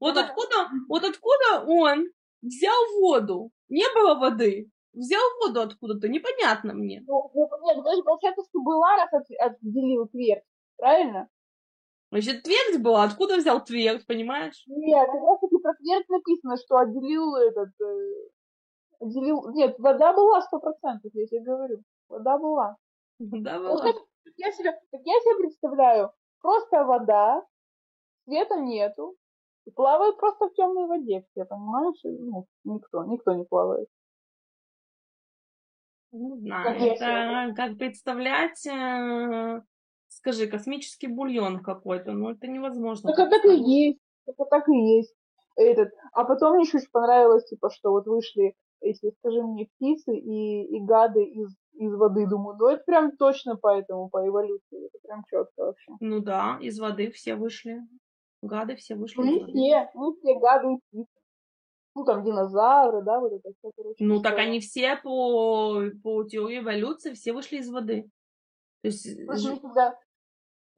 Вот откуда, вот откуда он взял воду? Не было воды. Взял воду откуда-то, непонятно мне. Ну, ну нет, подожди, получается, что была, раз от, отделил твердь, правильно? Значит, твердь была, откуда взял твердь, понимаешь? Нет, как раз таки про твердь написано, что отделил этот, э, отделил, нет, вода была сто процентов, я тебе говорю, вода была. Вода была. Вот, я себе, как я себе представляю, просто вода, света нету, и плавают просто в темной воде все, понимаешь? Ну, никто, никто не плавает. Не знаю, это как представлять, э, скажи, космический бульон какой-то, ну это невозможно. Так это так и есть, это так и есть. Этот. А потом мне чуть понравилось, типа, что вот вышли эти, скажи мне, птицы и, и гады из, из воды. Думаю, ну это прям точно по этому, по эволюции. Это прям четко вообще. Ну да, из воды все вышли. Гады все вышли. Ну не все, ну все гады и. Ну, там динозавры, да, вот это все, короче. Ну, так они все по, по теории эволюции все вышли из воды. То есть... Мне всегда,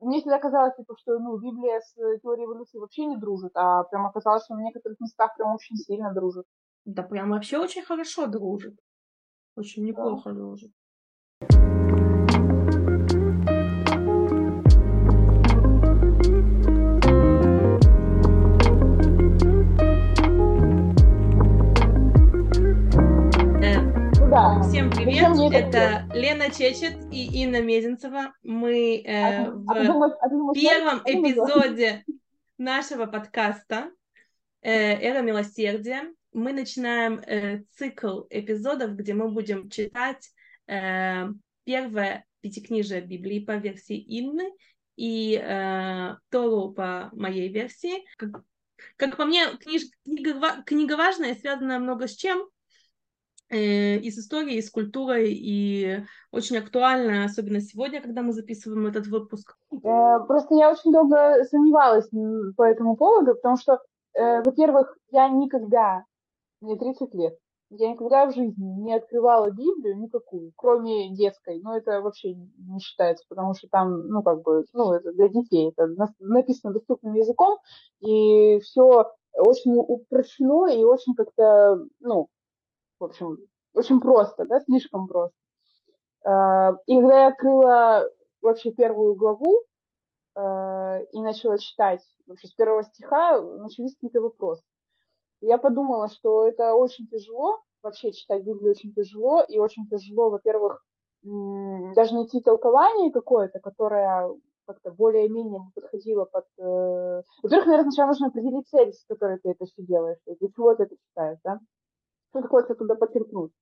мне всегда казалось, типа, что, ну, Библия с теорией эволюции вообще не дружит, а прям оказалось, что на некоторых местах прям очень сильно дружит. Да прям вообще очень хорошо дружит. Очень неплохо да. дружит. Всем привет! Это Лена Чечет и Инна Мезенцева. Мы э, в а первом эпизоде нашего подкаста э, «Эра милосердия». Мы начинаем э, цикл эпизодов, где мы будем читать э, первое пятикнижие Библии по версии Инны и э, Тору по моей версии. Как, как по мне, книж, книга, книга важная, связана много с чем – и с историей, и с культурой, и очень актуально, особенно сегодня, когда мы записываем этот выпуск. Э, просто я очень долго сомневалась по этому поводу, потому что, э, во-первых, я никогда, мне 30 лет, я никогда в жизни не открывала Библию никакую, кроме детской. Но это вообще не считается, потому что там, ну, как бы, ну, это для детей. Это написано доступным языком, и все очень упрощено и очень как-то, ну, в общем, очень просто, да, слишком просто. А, и когда я открыла вообще первую главу а, и начала читать вообще с первого стиха, начались какие-то вопросы. Я подумала, что это очень тяжело, вообще читать Библию очень тяжело, и очень тяжело, во-первых, даже найти толкование какое-то, которое как-то более-менее подходило под... Э... Во-первых, наверное, сначала нужно определить цель, с которой ты это все делаешь, для чего ты это читаешь, да? Что хочется туда подчеркнуть.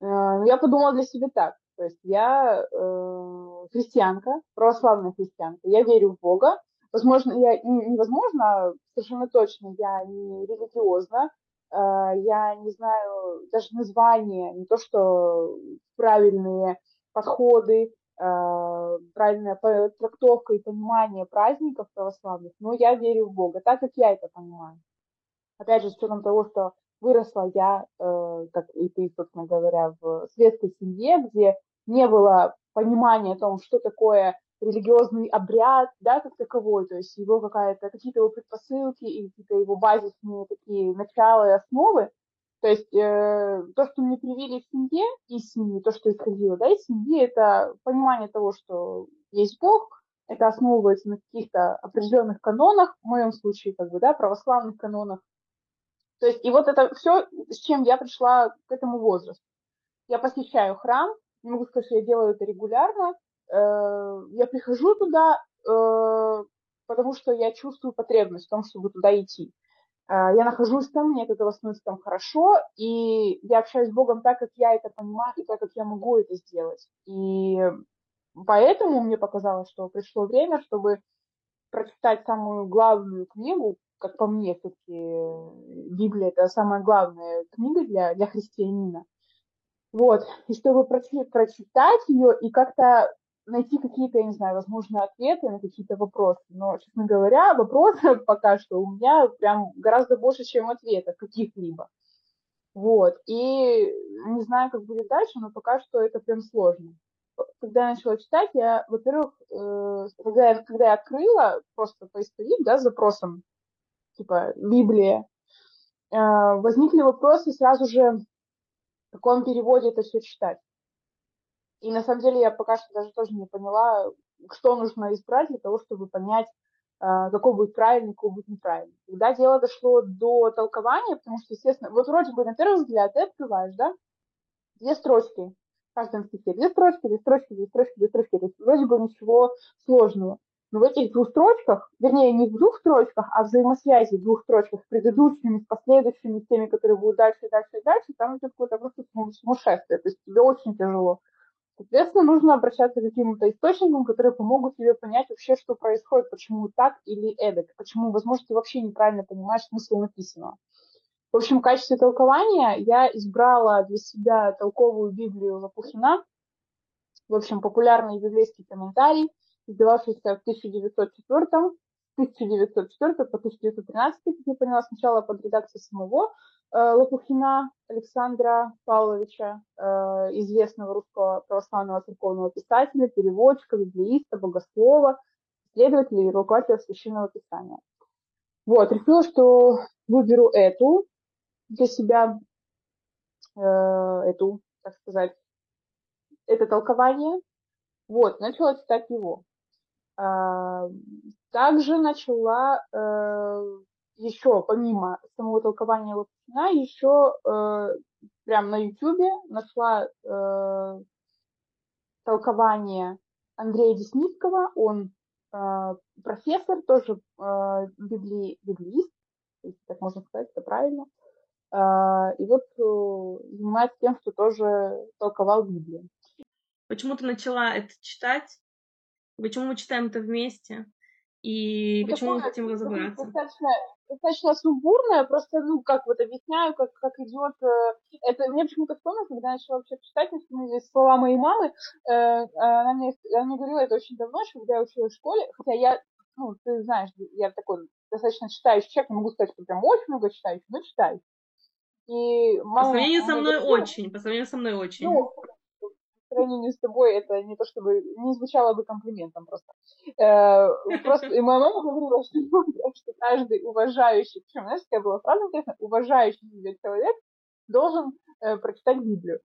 Э, я подумала для себя так. То есть я э, христианка, православная христианка. Я верю в Бога. Возможно, я невозможно, а совершенно точно, я не религиозна. Э, я не знаю даже названия, не то что правильные подходы, э, правильная трактовка и понимание праздников православных, но я верю в Бога, так как я это понимаю. Опять же, с учетом того, что выросла я, э, как и ты, собственно говоря, в светской семье, где не было понимания о том, что такое религиозный обряд, да, как таковой, то есть его какая-то, какие-то его предпосылки и какие-то его базисные такие начала и основы, то есть э, то, что мне привили в семье, из семьи, то, что исходило, да, из семьи, это понимание того, что есть Бог, это основывается на каких-то определенных канонах, в моем случае, как бы, да, православных канонах, то есть, и вот это все, с чем я пришла к этому возрасту. Я посещаю храм, не могу сказать, что я делаю это регулярно. Э, я прихожу туда, э, потому что я чувствую потребность в том, чтобы туда идти. Э, я нахожусь там, мне от этого становится там хорошо, и я общаюсь с Богом так, как я это понимаю, и так, как я могу это сделать. И поэтому мне показалось, что пришло время, чтобы прочитать самую главную книгу, как по мне, все-таки Библия это самая главная книга для, для христианина. Вот, и чтобы прочитать ее и как-то найти какие-то, я не знаю, возможно, ответы на какие-то вопросы. Но, честно говоря, вопросов пока что у меня прям гораздо больше, чем ответов каких-либо. Вот, и не знаю, как будет дальше, но пока что это прям сложно. Когда я начала читать, я, во-первых, э, когда, я, когда я открыла просто поисковик, да, с запросом типа Библия, э, возникли вопросы сразу же, в каком переводе это все читать. И на самом деле я пока что даже тоже не поняла, что нужно избрать для того, чтобы понять, э, какой будет правильный, какой будет неправильный. Когда дело дошло до толкования, потому что, естественно, вот вроде бы на первый взгляд ты открываешь, да, две строчки каждом стихе, две строчки, две строчки, две строчки, две строчки, то есть вроде бы ничего сложного. Но в этих двух строчках, вернее, не в двух строчках, а в взаимосвязи в двух строчках с предыдущими, с последующими, с теми, которые будут дальше дальше дальше, там идет какое-то просто сумасшествие. То есть тебе очень тяжело. Соответственно, нужно обращаться к каким-то источникам, которые помогут тебе понять вообще, что происходит, почему так или эдак, почему, возможно, ты вообще неправильно понимаешь смысл написанного. В общем, в качестве толкования я избрала для себя толковую Библию Лопухина, в общем, популярный библейский комментарий, издававшийся в 1904 1904 по 1913, как я поняла, сначала под редакцией самого э, Лопухина Александра Павловича, э, известного русского православного церковного писателя, переводчика, библеиста, богослова, исследователя и руководителя священного писания. Вот, решила, что выберу эту для себя, э, эту, так сказать, это толкование. Вот, начала читать его. А, также начала э, еще, помимо самого толкования Лапушина, еще э, прям на Ютубе нашла э, толкование Андрея Десницкого. Он э, профессор, тоже э, библи, библиист, если так можно сказать, это правильно. Э, и вот э, занимается тем, что тоже толковал Библию. Почему ты начала это читать? Почему мы читаем это вместе? И это почему мы хотим разобраться? Достаточно, достаточно сумбурное, просто, ну, как вот объясняю, как, как идет... Э, это мне почему-то вспомнилось, когда я начала вообще читать, вспомнились слова моей мамы. Э, она мне, она мне говорила это очень давно, еще когда я училась в школе, хотя я, ну, ты знаешь, я такой достаточно читающий человек, не могу сказать, что прям очень много читающий, но читаю. И мама, по сравнению со мной говорит, очень, по сравнению со мной очень. Ну, сравнению с тобой это не то чтобы не звучало бы комплиментом просто. Э, просто и моя мама говорила, что, что каждый уважающий, причем, знаешь, какая была фраза интересная, уважающий себя человек должен э, прочитать Библию.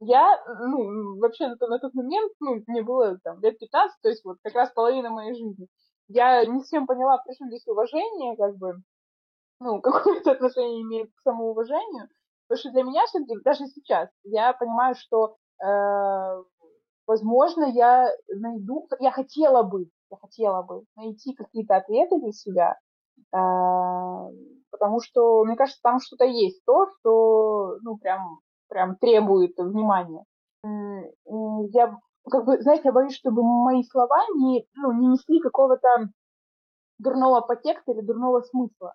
Я, ну, вообще на, на тот момент, ну, мне было там лет 15, то есть вот как раз половина моей жизни. Я не всем поняла, почему здесь уважение, как бы, ну, какое-то отношение имеет к самоуважению. Потому что для меня все-таки, даже сейчас, я понимаю, что Э, возможно, я найду, я хотела бы, я хотела бы найти какие-то ответы для себя, э, потому что, мне кажется, там что-то есть, то, что, ну, прям, прям требует внимания. Я, как бы, знаете, я боюсь, чтобы мои слова не, ну, не несли какого-то дурного подтекста или дурного смысла.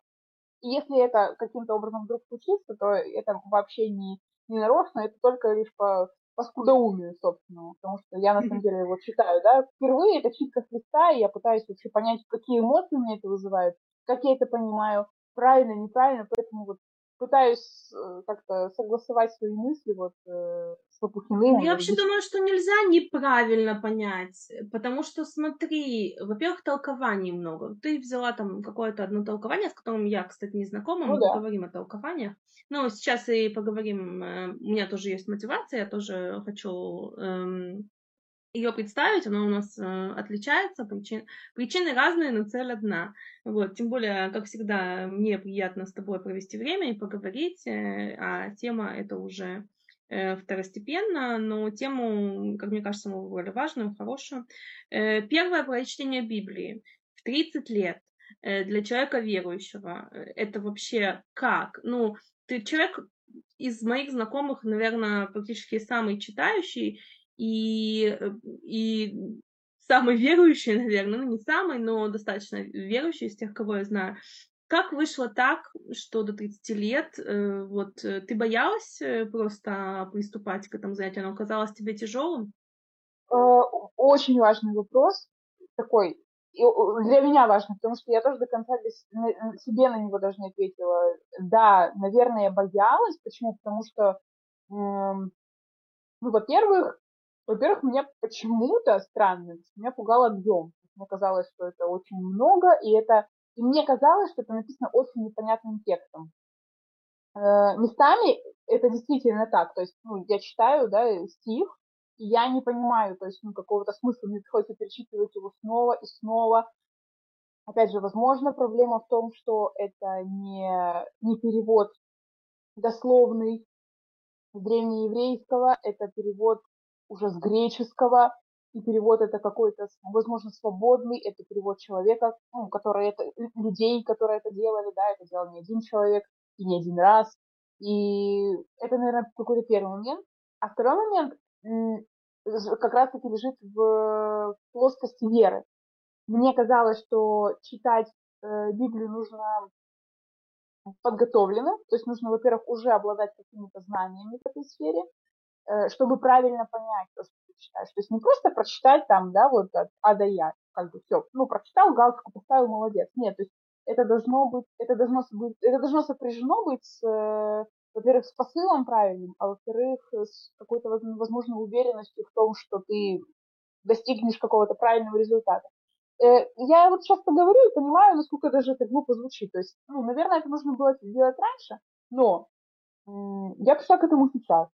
Если это каким-то образом вдруг случится, то это вообще не, не нарочно, это только лишь по по скудоумию собственному, потому что я на самом деле вот читаю, да, впервые это читка Христа, и я пытаюсь вообще понять, какие эмоции мне это вызывает, как я это понимаю, правильно, неправильно, поэтому вот пытаюсь э, как-то согласовать свои мысли вот э, с Лопухиным. Я вообще думаю, что нельзя неправильно понять, потому что смотри, во-первых, толкований много. Ты взяла там какое-то одно толкование, с которым я, кстати, не знакома, ну, мы да. поговорим о толкованиях. Но сейчас и поговорим, э, у меня тоже есть мотивация, я тоже хочу эм, ее представить, она у нас э, отличается, причин, причины разные, но цель одна. Вот, тем более, как всегда, мне приятно с тобой провести время и поговорить, э, а тема это уже э, второстепенно, но тему, как мне кажется, мы выбрали важную, хорошую. Э, первое прочтение Библии в 30 лет э, для человека верующего. Э, это вообще как? Ну, ты человек из моих знакомых, наверное, практически самый читающий, и, э, и самый верующий, наверное, ну не самый, но достаточно верующий из тех, кого я знаю. Как вышло так, что до 30 лет э, вот э, ты боялась просто приступать к этому занятию? Оно казалось тебе тяжелым? Очень важный вопрос такой. И для меня важно, потому что я тоже до конца себе на него даже не ответила. Да, наверное, я боялась. Почему? Потому что, ну, во-первых, во-первых, меня почему-то странно, меня пугал объем. Мне казалось, что это очень много, и это И мне казалось, что это написано очень непонятным текстом. Э, местами это действительно так. То есть, ну, я читаю, да, стих, и я не понимаю, то есть, ну, какого-то смысла, мне приходится перечитывать его снова и снова. Опять же, возможно, проблема в том, что это не, не перевод дословный древнееврейского, это перевод уже с греческого, и перевод это какой-то, возможно, свободный, это перевод человека, ну, который это, людей, которые это делали, да, это делал не один человек и не один раз. И это, наверное, какой-то первый момент. А второй момент как раз-таки лежит в плоскости веры. Мне казалось, что читать э, Библию нужно подготовлено, то есть нужно, во-первых, уже обладать какими-то знаниями в этой сфере, чтобы правильно понять то, что ты читаешь. То есть не просто прочитать там, да, вот от А до Я, как бы все, ну, прочитал, галочку поставил, молодец. Нет, то есть это должно быть, это должно быть, это должно сопряжено быть с, э, во-первых, с посылом правильным, а во-вторых, с какой-то, возможно, уверенностью в том, что ты достигнешь какого-то правильного результата. Э, я вот сейчас поговорю и понимаю, насколько даже это глупо звучит. То есть, ну, наверное, это нужно было сделать раньше, но я пришла к этому сейчас.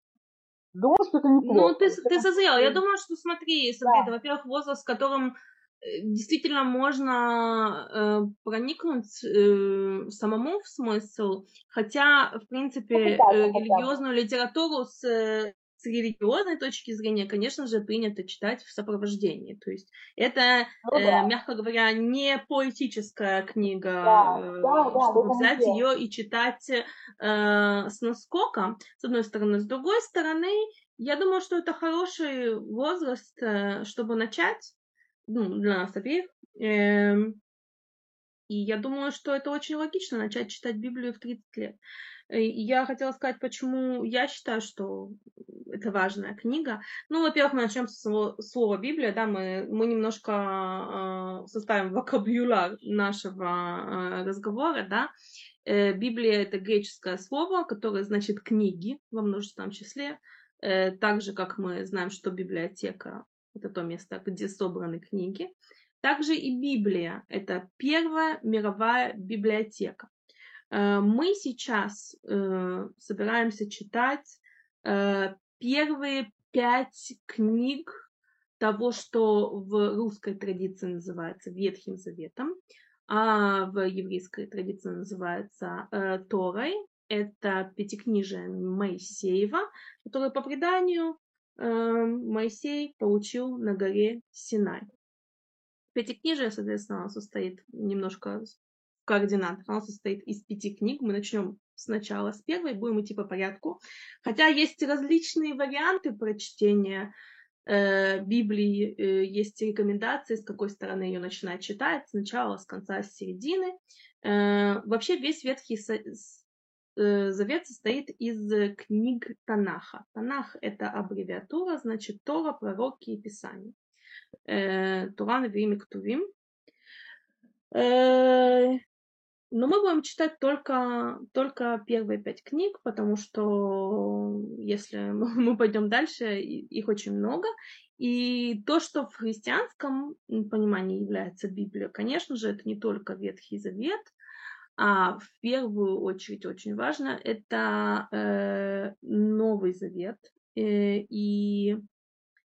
Думаю, что это неплохо. Ну, ты, ты созрела. Я думаю, что смотри, смотри, да. это, во-первых, возраст, в котором э, действительно можно э, проникнуть э, самому в смысл, хотя, в принципе, ну, э, религиозную литературу с с религиозной точки зрения, конечно же, принято читать в сопровождении. То есть это, ну, э, да. мягко говоря, не поэтическая книга, да, э, да, да, чтобы взять ее и читать э, с наскоком, с одной стороны. С другой стороны, я думаю, что это хороший возраст, э, чтобы начать, ну, для нас обеих. Э, и я думаю, что это очень логично начать читать Библию в 30 лет. Я хотела сказать, почему я считаю, что это важная книга. Ну, во-первых, мы начнем с слова Библия, да, мы, мы немножко э, составим вокабуляр нашего э, разговора, да. Э, Библия это греческое слово, которое значит книги во множественном числе, э, так же, как мы знаем, что библиотека это то место, где собраны книги. Также и Библия – это первая мировая библиотека. Э, мы сейчас э, собираемся читать э, первые пять книг того, что в русской традиции называется Ветхим Заветом, а в еврейской традиции называется Торой. Это пятикнижие Моисеева, которое по преданию Моисей получил на горе Синай. Пятикнижие, соответственно, состоит немножко координатах. Она состоит из пяти книг. Мы начнем сначала с первой, будем идти по порядку. Хотя есть различные варианты прочтения э, Библии, э, есть рекомендации, с какой стороны ее начинать читать, сначала, с конца, с середины. Э, вообще весь Ветхий э, Завет состоит из книг Танаха. Танах – это аббревиатура, значит, Тора, пророки и Писания. Э, Туран, Вим и Ктувим. Но мы будем читать только, только первые пять книг, потому что если мы пойдем дальше, их очень много. И то, что в христианском понимании является Библия, конечно же, это не только Ветхий Завет, а в первую очередь очень важно это э, Новый Завет. Э, и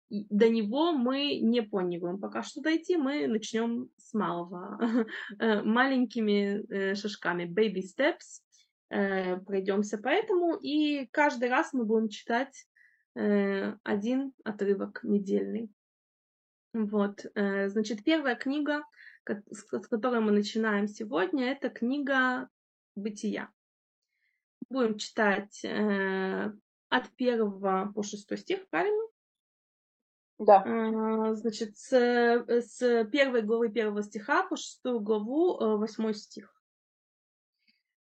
до него мы не планируем пока что дойти, мы начнем с малого, э, маленькими э, шажками, baby steps, э, пройдемся по этому, и каждый раз мы будем читать один отрывок недельный. Вот, значит, первая книга, с которой мы начинаем сегодня, это книга Бытия. Будем читать от первого по шестой стих, правильно? Да. А, значит, с, с первой главы первого стиха по шестую главу э, восьмой стих.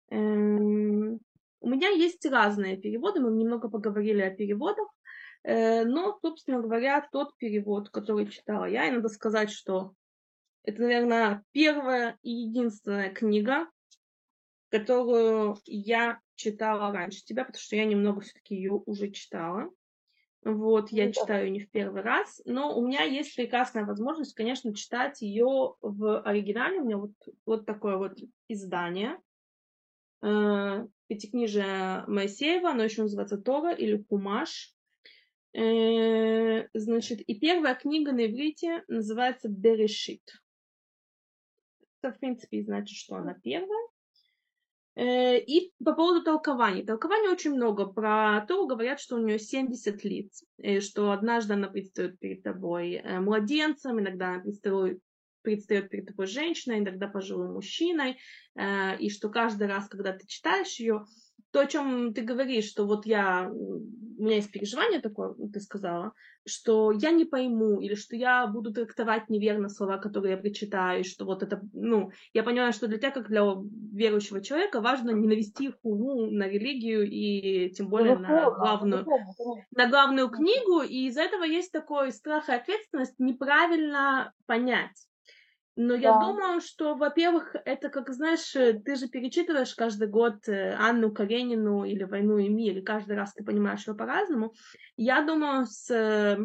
Эм, у меня есть разные переводы, мы немного поговорили о переводах, э, но, собственно говоря, тот перевод, который читала я, и надо сказать, что это, наверное, первая и единственная книга, которую я читала раньше тебя, потому что я немного все-таки ее уже читала. Вот, я ну читаю не в первый раз, но у меня есть прекрасная возможность, конечно, читать ее в оригинале. У меня вот, вот такое вот издание. Э, пятикнижие Моисеева, оно еще называется Тора или Кумаш. Э, значит, и первая книга на иврите называется Берешит. Это, в принципе, значит, что она первая. Э, и по поводу толкований. Толкований очень много. Про Тору говорят, что у нее 70 лиц, что однажды она предстает перед тобой э, младенцем, иногда она предстает, предстает перед тобой женщиной, иногда пожилым мужчиной, э, и что каждый раз, когда ты читаешь ее, то, о чем ты говоришь, что вот я, у меня есть переживание такое, ты сказала, что я не пойму, или что я буду трактовать неверно слова, которые я прочитаю, что вот это, ну, я понимаю, что для тебя, как для верующего человека, важно не навести хулу на религию и тем более на главную, на главную книгу, и из-за этого есть такой страх и ответственность неправильно понять. Но да. я думаю, что, во-первых, это как, знаешь, э, ты же перечитываешь каждый год э, Анну Каренину или «Войну и мир», и каждый раз ты понимаешь ее по-разному. Я думаю, с э,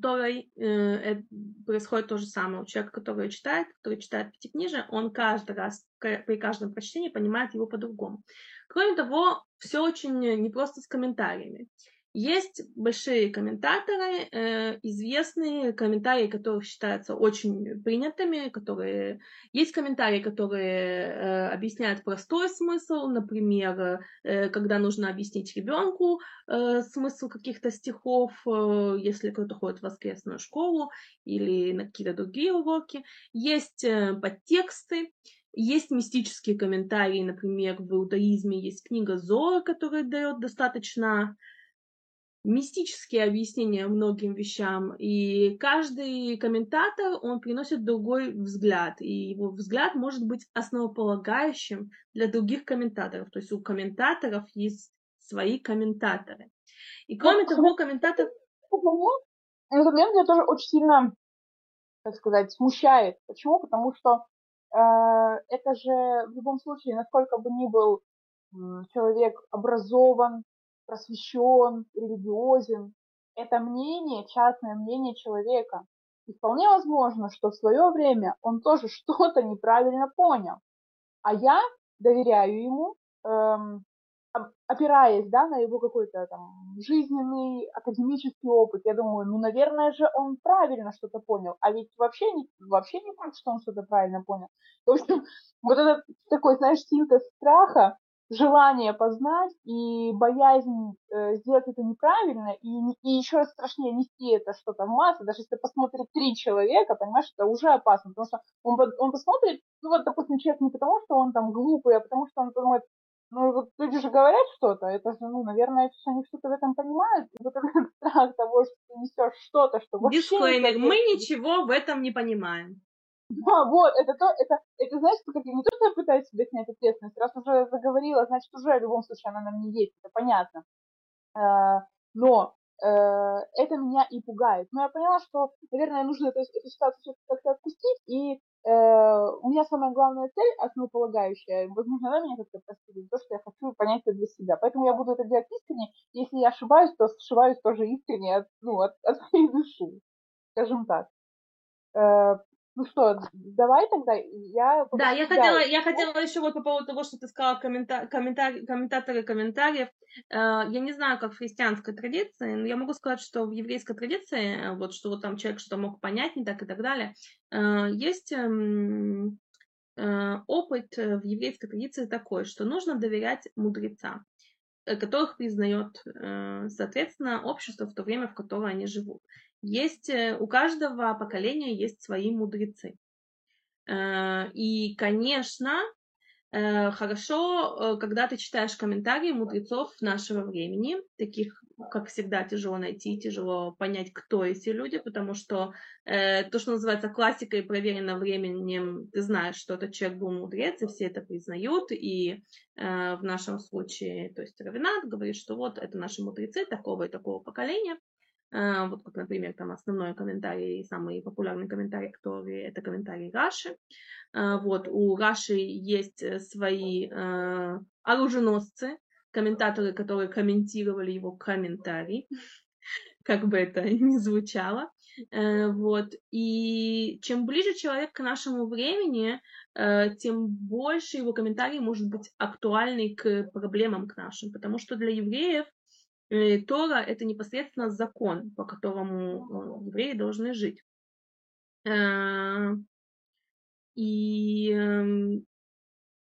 Торой э, происходит то же самое. У человека, который читает, который читает Пятикнижие, он каждый раз при каждом прочтении понимает его по-другому. Кроме того, все очень непросто с комментариями. Есть большие комментаторы, э, известные комментарии, которых считаются очень принятыми, которые есть комментарии, которые э, объясняют простой смысл, например, э, когда нужно объяснить ребенку э, смысл каких-то стихов, э, если кто-то ходит в воскресную школу или на какие-то другие уроки. Есть э, подтексты, есть мистические комментарии, например, в иудаизме есть книга Зора, которая дает достаточно мистические объяснения многим вещам, и каждый комментатор, он приносит другой взгляд, и его взгляд может быть основополагающим для других комментаторов. То есть у комментаторов есть свои комментаторы. И кроме ну, того, комментатор... Этот момент меня тоже очень сильно, так сказать, смущает. Почему? Потому что э, это же в любом случае, насколько бы ни был человек образован, просвещен, религиозен. Это мнение, частное мнение человека. И вполне возможно, что в свое время он тоже что-то неправильно понял. А я доверяю ему, эм, опираясь да, на его какой-то там жизненный, академический опыт. Я думаю, ну, наверное же, он правильно что-то понял. А ведь вообще не, вообще не факт, что он что-то правильно понял. В общем, вот этот такой, знаешь, синтез страха, желание познать и боязнь э, сделать это неправильно, и, и еще страшнее нести это что-то в массы, даже если посмотрит три человека, понимаешь, это уже опасно, потому что он, он посмотрит, ну вот, допустим, человек не потому, что он там глупый, а потому что он думает, ну вот люди же говорят что-то, это же, ну, наверное, они что-то в этом понимают, и вот этот страх того, что ты несешь что-то, что вообще... Дисклеймер, мы ничего в этом не понимаем. Да, вот, это то, это, это знаешь, как не то, что я пытаюсь себе снять ответственность, раз уже заговорила, значит, уже в любом случае она на мне есть, это понятно. Э, но э, это меня и пугает. Но я поняла, что, наверное, нужно эту, эту ситуацию как-то отпустить, и э, у меня самая главная цель, основополагающая, возможно, она меня как-то простит, то, что я хочу понять это для себя. Поэтому я буду это делать искренне. Если я ошибаюсь, то ошибаюсь тоже искренне от, ну, от, от своей души, скажем так. Ну что, давай тогда я... Да, я хотела, я хотела еще вот по поводу того, что ты сказала коммента, комментарий, комментаторы комментариев. Э, я не знаю, как в христианской традиции, но я могу сказать, что в еврейской традиции, э, вот что вот там человек что мог понять не так и так далее, э, есть эм, опыт в еврейской традиции такой, что нужно доверять мудрецам которых признает, соответственно, общество в то время, в которое они живут есть э, у каждого поколения есть свои мудрецы. Э, и, конечно, э, хорошо, когда ты читаешь комментарии мудрецов нашего времени, таких, как всегда, тяжело найти, тяжело понять, кто эти люди, потому что то, что называется классикой, проверено временем, ты знаешь, что этот человек был мудрец, и все это признают, и в нашем случае, то есть Равинат говорит, что вот это наши мудрецы такого и такого поколения, вот как, например, там основной комментарий, самый популярный комментарий, который это комментарий Раши. А, вот у Раши есть э, свои э, оруженосцы, комментаторы, которые комментировали его комментарий. как бы это ни звучало. Э, вот. И чем ближе человек к нашему времени, э, тем больше его комментарий может быть актуальный к проблемам к нашим. Потому что для евреев э, Тора — это непосредственно закон, по которому евреи должны жить. И эм,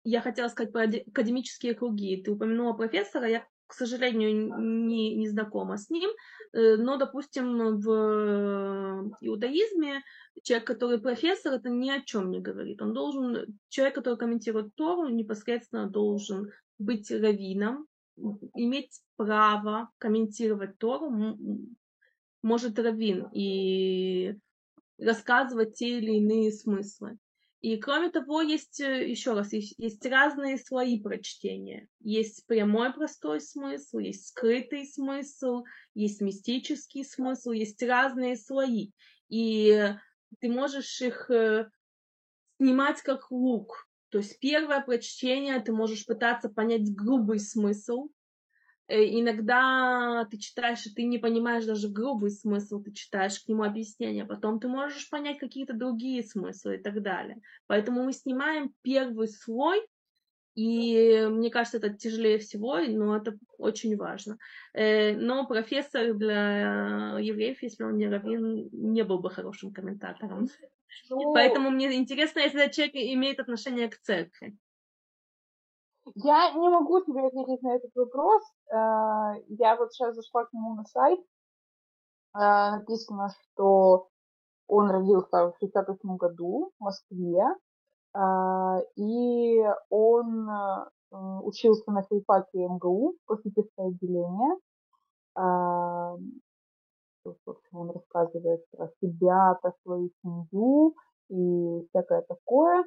я хотела сказать про академические круги. Ты упомянула профессора, я, к сожалению, не, не знакома с ним, э, но, допустим, в иудаизме человек, который профессор, это ни о чем не говорит. Он должен, человек, который комментирует Тору, непосредственно должен быть раввином, иметь право комментировать Тору, может раввин, и рассказывать те или иные смыслы. И кроме того, есть, э, еще раз, есть, есть разные слои прочтения. Есть прямой простой смысл, есть скрытый смысл, есть мистический смысл, есть разные слои. И ты можешь их э, снимать как лук. То есть первое прочтение ты можешь пытаться понять грубый смысл, Э, иногда ты читаешь, и ты не понимаешь даже грубый смысл, ты читаешь к нему объяснение, потом ты можешь понять какие-то другие смыслы и так далее. Поэтому мы снимаем первый слой, и мне кажется, это тяжелее всего, но это очень важно. Э, но профессор для евреев, если он не раввин, не был бы хорошим комментатором. Ну, Поэтому мне интересно, если этот человек имеет отношение к церкви. Я не могу тебе ответить на этот вопрос. Э, я вот сейчас зашла к нему на сайт. Э, написано, что он родился в 1968 году в Москве. Э, и он учился на филфаке МГУ, классическое отделение. Он рассказывает про себя, про свою семью и всякое такое.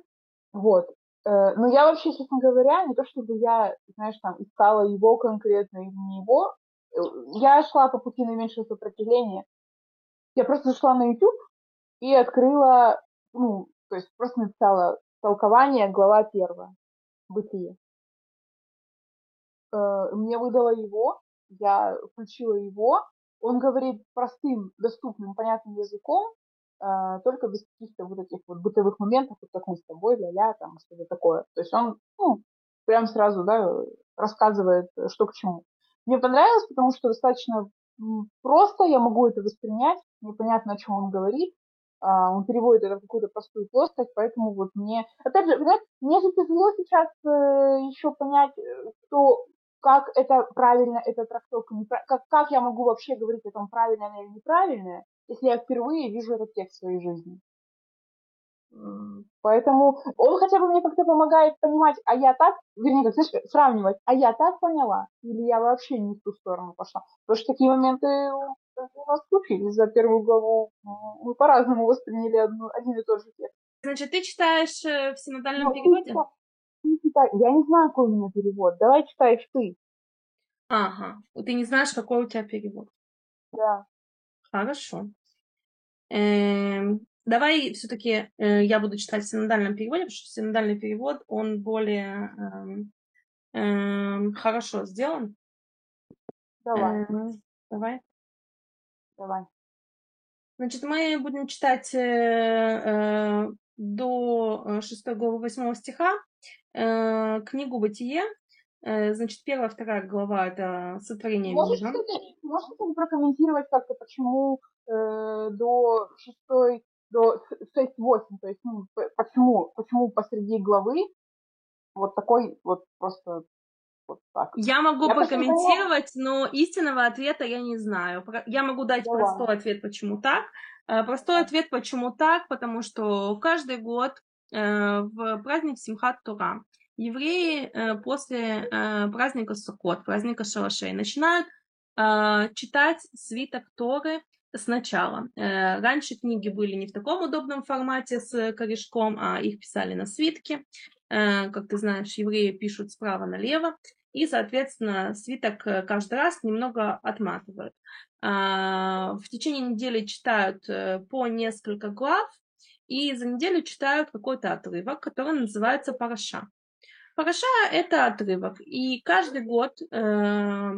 Вот. Э, но я вообще, честно говоря, не то чтобы я, знаешь, там искала его конкретно или не его, э, я шла по пути наименьшего сопротивления. Я просто зашла на YouTube и открыла, ну, то есть просто написала толкование, глава первая, бытие. Э, мне выдала его, я включила его, он говорит простым, доступным, понятным языком, а, только без каких-то вот этих вот бытовых моментов, вот как мы с тобой, ля-ля, там что-то такое. То есть он, ну, прям сразу, да, рассказывает, что к чему. Мне понравилось, потому что достаточно просто я могу это воспринять, мне понятно, о чем он говорит, а, он переводит это в какую-то простую плоскость, поэтому вот мне... Опять же, мне же тяжело сейчас э, еще понять, э, как это правильно, эта трактовка, как, как я могу вообще говорить о том, правильно или неправильное, если я впервые вижу этот текст в своей жизни. Поэтому он хотя бы мне как-то помогает понимать, а я так, вернее, как знаешь, сравнивать, а я так поняла, или я вообще не в ту сторону пошла. Потому что такие моменты у нас случились за первую главу. Мы по-разному восприняли одну, один и тот же текст. Значит, ты читаешь э, в синодальном ну, переводе? Я не знаю, какой у меня перевод. Давай читаешь ты. Ага. Ты не знаешь, какой у тебя перевод? Да. Хорошо. Эм, давай все-таки э, я буду читать в синодальном переводе, потому что синодальный перевод, он более эм, эм, хорошо сделан. Давай. Эм, давай. Давай. Значит, мы будем читать э, э, до 6 главы 8 стиха э, книгу «Бытие». Э, значит, первая, вторая глава – это сотворение можешь, мира. Можешь прокомментировать как-то, почему э, до шестой, до 6-8, то есть ну, почему, почему посреди главы вот такой вот просто вот так. Я могу я прокомментировать, но истинного ответа я не знаю. Я могу дать да простой ладно. ответ, почему так. Э, простой ответ, почему так, потому что каждый год в праздник Симхат Тура евреи э, после праздника Суккот, праздника Шалашей, начинают читать свиток Торы сначала. Раньше книги были не в таком удобном формате с корешком, а их писали на свитке. Как ты знаешь, евреи пишут справа налево и, соответственно, свиток каждый раз немного отматывают. В течение недели читают э, по несколько глав, и за неделю читают какой-то отрывок, который называется Параша. Параша – это отрывок, и каждый год э,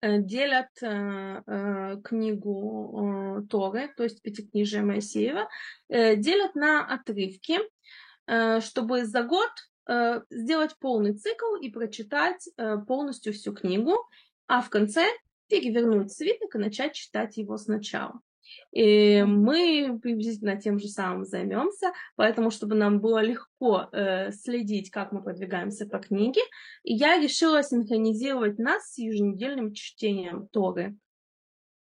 э, делят э, э, книгу Торы, то есть Пятикнижие Моисеева, делят на отрывки, чтобы за год сделать полный цикл и прочитать полностью всю книгу, а в конце перевернуть свиток и начать читать его сначала. И мы приблизительно тем же самым займемся, поэтому, чтобы нам было легко э, следить, как мы продвигаемся по книге, я решила синхронизировать нас с еженедельным чтением Торы.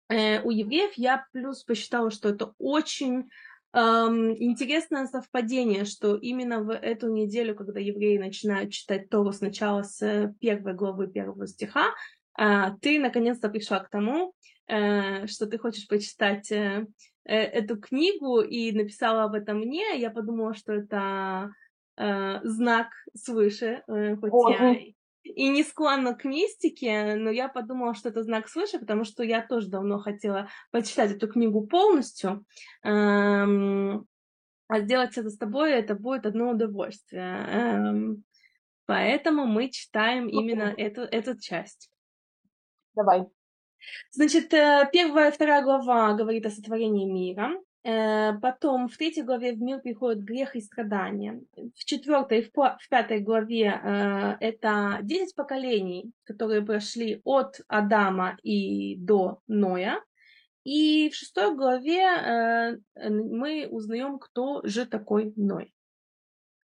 Э, у евреев я плюс посчитала, что это очень эм, интересное совпадение, что именно в эту неделю, когда евреи начинают читать Тору сначала с первой главы первого стиха, э, ты наконец-то пришла к тому, Э, что ты хочешь почитать э, э, эту книгу и написала об этом мне, я подумала, что это знак свыше, хоть я и не склонна к мистике, но я подумала, что это знак свыше, потому что я тоже давно хотела почитать эту книгу полностью. Эм, а сделать это с тобой, это будет одно удовольствие. Эм, поэтому мы читаем именно эту, эту часть. Давай. Значит, э, первая и вторая глава говорит о сотворении мира. Э, потом в третьей главе в мир приходит грех и страдания. В четвертой и в пятой главе э, это 10 поколений, которые прошли от Адама и до Ноя. И в шестой главе мы узнаем, кто же такой Ной,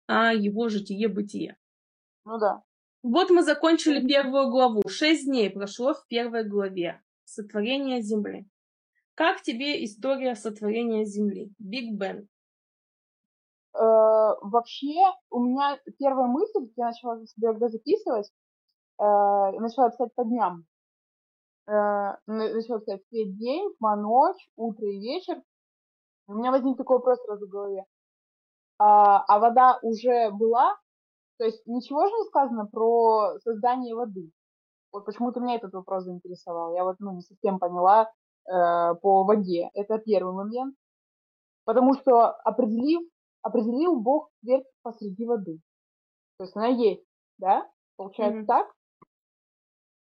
а его житие-бытие. Ну да. Вот мы закончили первую главу. Шесть дней прошло в первой главе. Сотворение Земли. Как тебе история сотворения Земли? Биг Бен. Э, вообще, у меня первая мысль, я начала когда записывать, э, начала писать по дням. Э, начала писать свет день, тьма ночь, утро и вечер. У меня возник такой вопрос сразу в голове. А, а вода уже была, то есть ничего же не сказано про создание воды. Вот почему-то меня этот вопрос заинтересовал. Я вот ну, не совсем поняла э, по воде. Это первый момент. Потому что определив, определил Бог твердь посреди воды. То есть она есть, да? Получается mm-hmm. так?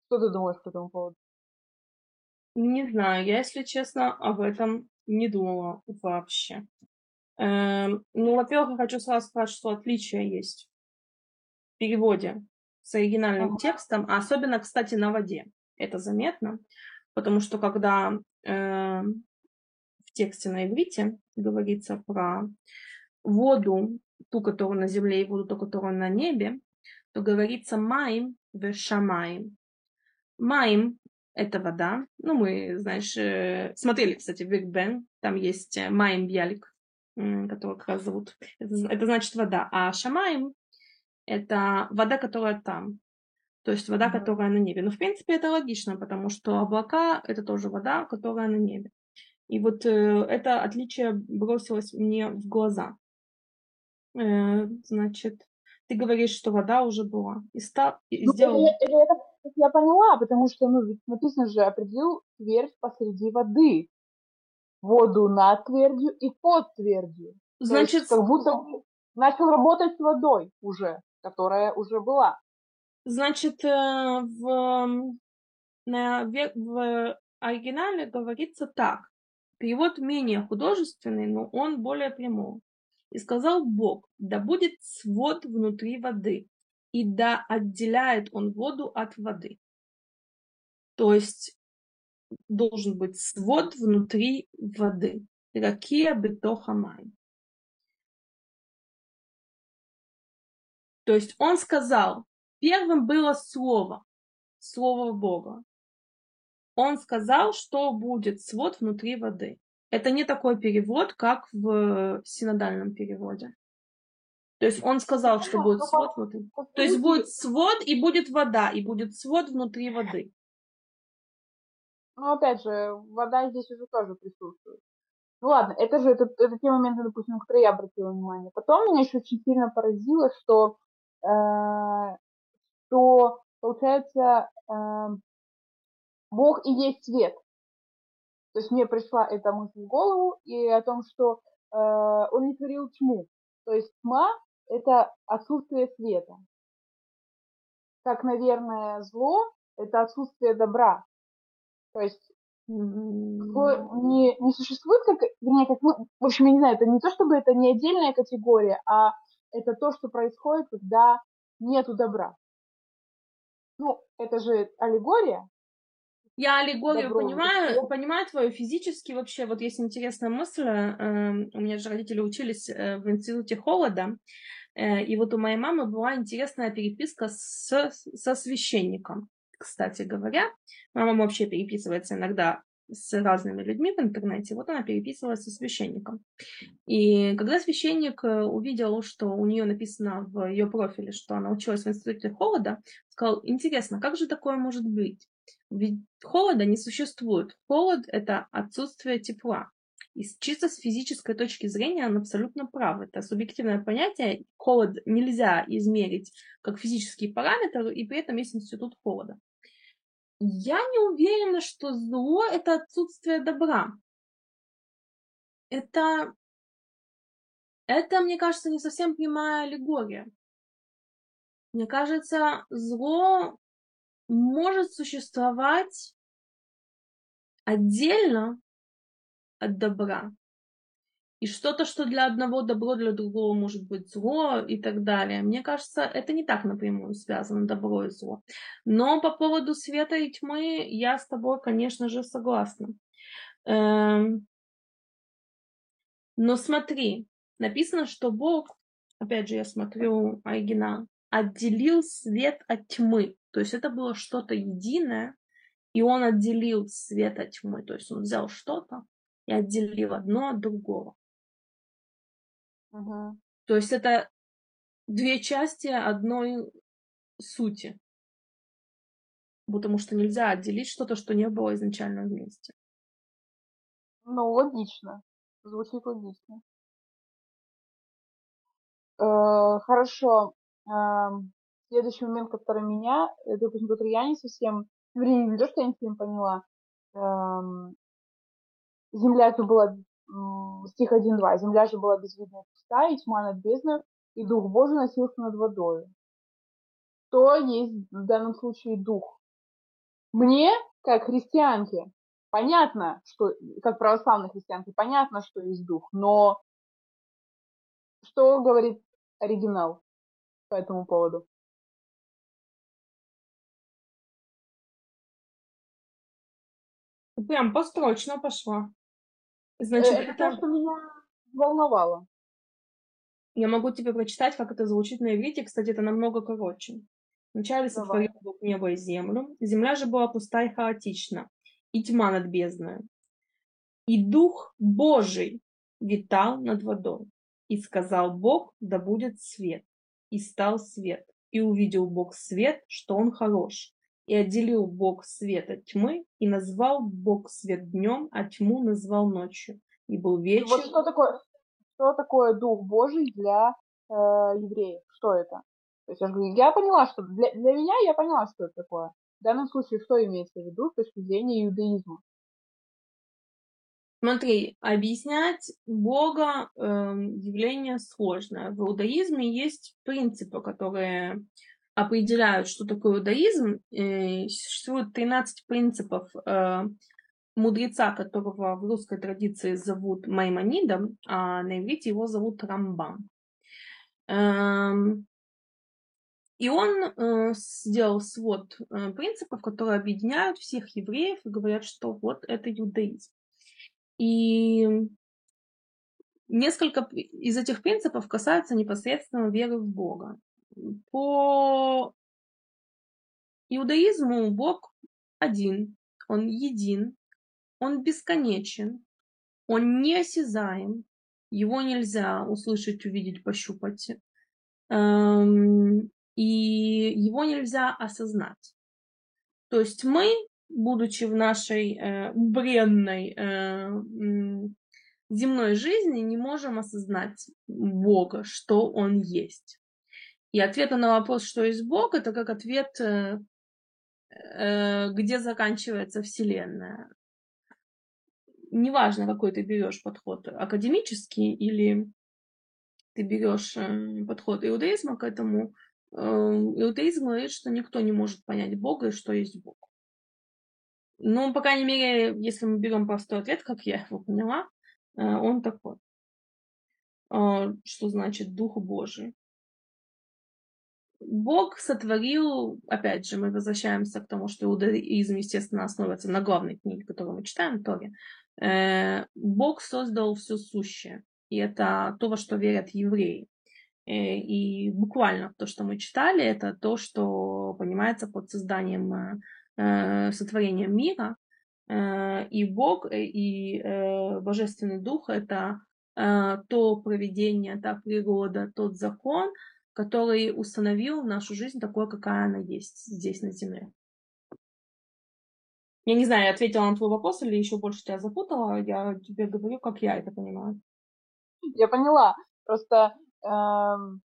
Что ты думаешь по этому поводу? Не знаю, я, если честно, об этом не думала вообще. Эм, ну, во-первых, я хочу сразу сказать, что отличия есть переводе с оригинальным текстом, а особенно, кстати, на воде. Это заметно, потому что когда э, в тексте на иврите говорится про воду, ту, которую на земле, и воду, ту, которую на небе, то говорится майм в шамаем. Майм – это вода. Ну, мы, знаешь, э, смотрели, кстати, Биг Бен, там есть майм бьялик, который как раз зовут. Это, это значит вода. А шамаем это вода, которая там. То есть вода, которая на небе. Но в принципе это логично, потому что облака это тоже вода, которая на небе. И вот э, это отличие бросилось мне в глаза. Э, значит, ты говоришь, что вода уже была. И, ста... и ну, сделал... это, это, это, я поняла, потому что ну, ведь написано же определил твердь посреди воды. Воду над твердью и под твердью. Значит, есть, как будто начал работать с водой уже которая уже была. Значит, э, в, на, в оригинале говорится так. Перевод менее художественный, но он более прямой. И сказал Бог, да будет свод внутри воды, и да отделяет он воду от воды. То есть должен быть свод внутри воды. Ракия бетохамай. То есть он сказал, первым было слово, слово Бога. Он сказал, что будет свод внутри воды. Это не такой перевод, как в синодальном переводе. То есть он сказал, что будет свод внутри. То есть будет свод и будет вода, и будет свод внутри воды. Ну, опять же, вода здесь уже тоже присутствует. Ну ладно, это же это, это те моменты, допустим, на которые я обратила внимание. Потом меня еще очень сильно поразило, что Э, то, получается, э, Бог и есть свет. То есть мне пришла эта мысль в голову и о том, что э, он не творил тьму. То есть тьма – это отсутствие света. Как, наверное, зло – это отсутствие добра. То есть не, не существует как, вернее, как, ну, в общем, я не знаю, это не то, чтобы это не отдельная категория, а это то, что происходит, когда нету добра. Ну, это же аллегория. Я аллегорию Добро, понимаю, это... понимаю твою физически вообще. Вот есть интересная мысль. Э, у меня же родители учились э, в институте холода. Э, и вот у моей мамы была интересная переписка с, со священником кстати говоря. Мама вообще переписывается иногда с разными людьми в интернете. Вот она переписывалась со священником. И когда священник э, увидел, что у нее написано в ее профиле, что она училась в институте холода, сказал, интересно, как же такое может быть? Ведь холода не существует. Холод – это отсутствие тепла. И чисто с физической точки зрения он абсолютно прав. Это субъективное понятие. Холод нельзя измерить как физический параметр, и при этом есть институт холода. Я не уверена, что зло – это отсутствие добра. Это, это, мне кажется, не совсем прямая аллегория. Мне кажется, зло может существовать отдельно от добра. И что-то, что для одного добро, для другого может быть зло и так далее. Мне кажется, это не так напрямую связано, добро и зло. Но по поводу света и тьмы я с тобой, конечно же, согласна. Эм... Но смотри, написано, что Бог, опять же, я смотрю оригинал, отделил свет от тьмы. То есть это было что-то единое, и он отделил свет от тьмы. То есть он взял что-то и отделил одно от другого. Угу. То есть это две части одной сути. Потому что нельзя отделить что-то, что не было изначально вместе. Ну, логично. Звучит логично. Э, хорошо. Э, следующий момент, который меня, допустим, который я не совсем, вернее, не то, что я не совсем поняла, э, Земля же была, стих 1-2, земля же была безвидна и пуста, и тьма над бездной, и Дух Божий носился над водой. Что есть в данном случае Дух? Мне, как христианке, понятно, что, как православной христианке, понятно, что есть Дух, но что говорит оригинал по этому поводу? Прям построчно пошла. Значит, это, это то, что меня волновало. Я могу тебе прочитать, как это звучит на иврите. Кстати, это намного короче. Вначале сотворил Бог небо и землю. Земля же была пуста и хаотична, и тьма над бездной. И Дух Божий витал над водой. И сказал Бог, да будет свет. И стал свет. И увидел Бог свет, что он хорош. И отделил Бог свет от тьмы, и назвал Бог свет днем, а тьму назвал ночью. И был вечер. Вот что такое, что такое Дух Божий для э, евреев? Что это? То есть я, говорю, я поняла, что для, для меня я поняла, что это такое. В данном случае, что имеется в виду с точки зрения иудаизма? Смотри, объяснять Бога э, явление сложное. В иудаизме есть принципы, которые определяют, что такое иудаизм. Существует 13 принципов э, мудреца, которого в русской традиции зовут Маймонидом, а на иврите его зовут Рамбам. Эм, и он э, сделал свод э, принципов, которые объединяют всех евреев и говорят, что вот это иудаизм. И несколько из этих принципов касаются непосредственно веры в Бога. По иудаизму Бог один, он един, он бесконечен, он неосязаем, его нельзя услышать, увидеть, пощупать, эм, и его нельзя осознать. То есть мы, будучи в нашей э, бренной э, земной жизни, не можем осознать Бога, что Он есть. И ответ на вопрос, что есть Бог, это как ответ, э, э, где заканчивается Вселенная. Неважно, какой ты берешь подход, академический или ты берешь э, подход иудаизма к этому, иудаизм говорит, что никто не может понять Бога и что есть Бог. Ну, по крайней мере, если мы берем простой ответ, как я его поняла, он такой. Что значит Дух Божий? Бог сотворил, опять же, мы возвращаемся к тому, что иудаизм, естественно, основывается на главной книге, которую мы читаем, Торе. Э, Бог создал все сущее. И это то, во что верят евреи. Э, и буквально то, что мы читали, это то, что понимается под созданием, э, сотворением мира. И Бог, и Божественный Дух – это то проведение, та природа, тот закон – который установил нашу жизнь такой, какая она есть здесь на Земле. Я не знаю, я ответила на твой вопрос или еще больше тебя запутала. Я тебе говорю, как я это понимаю. Я поняла. Просто, эм...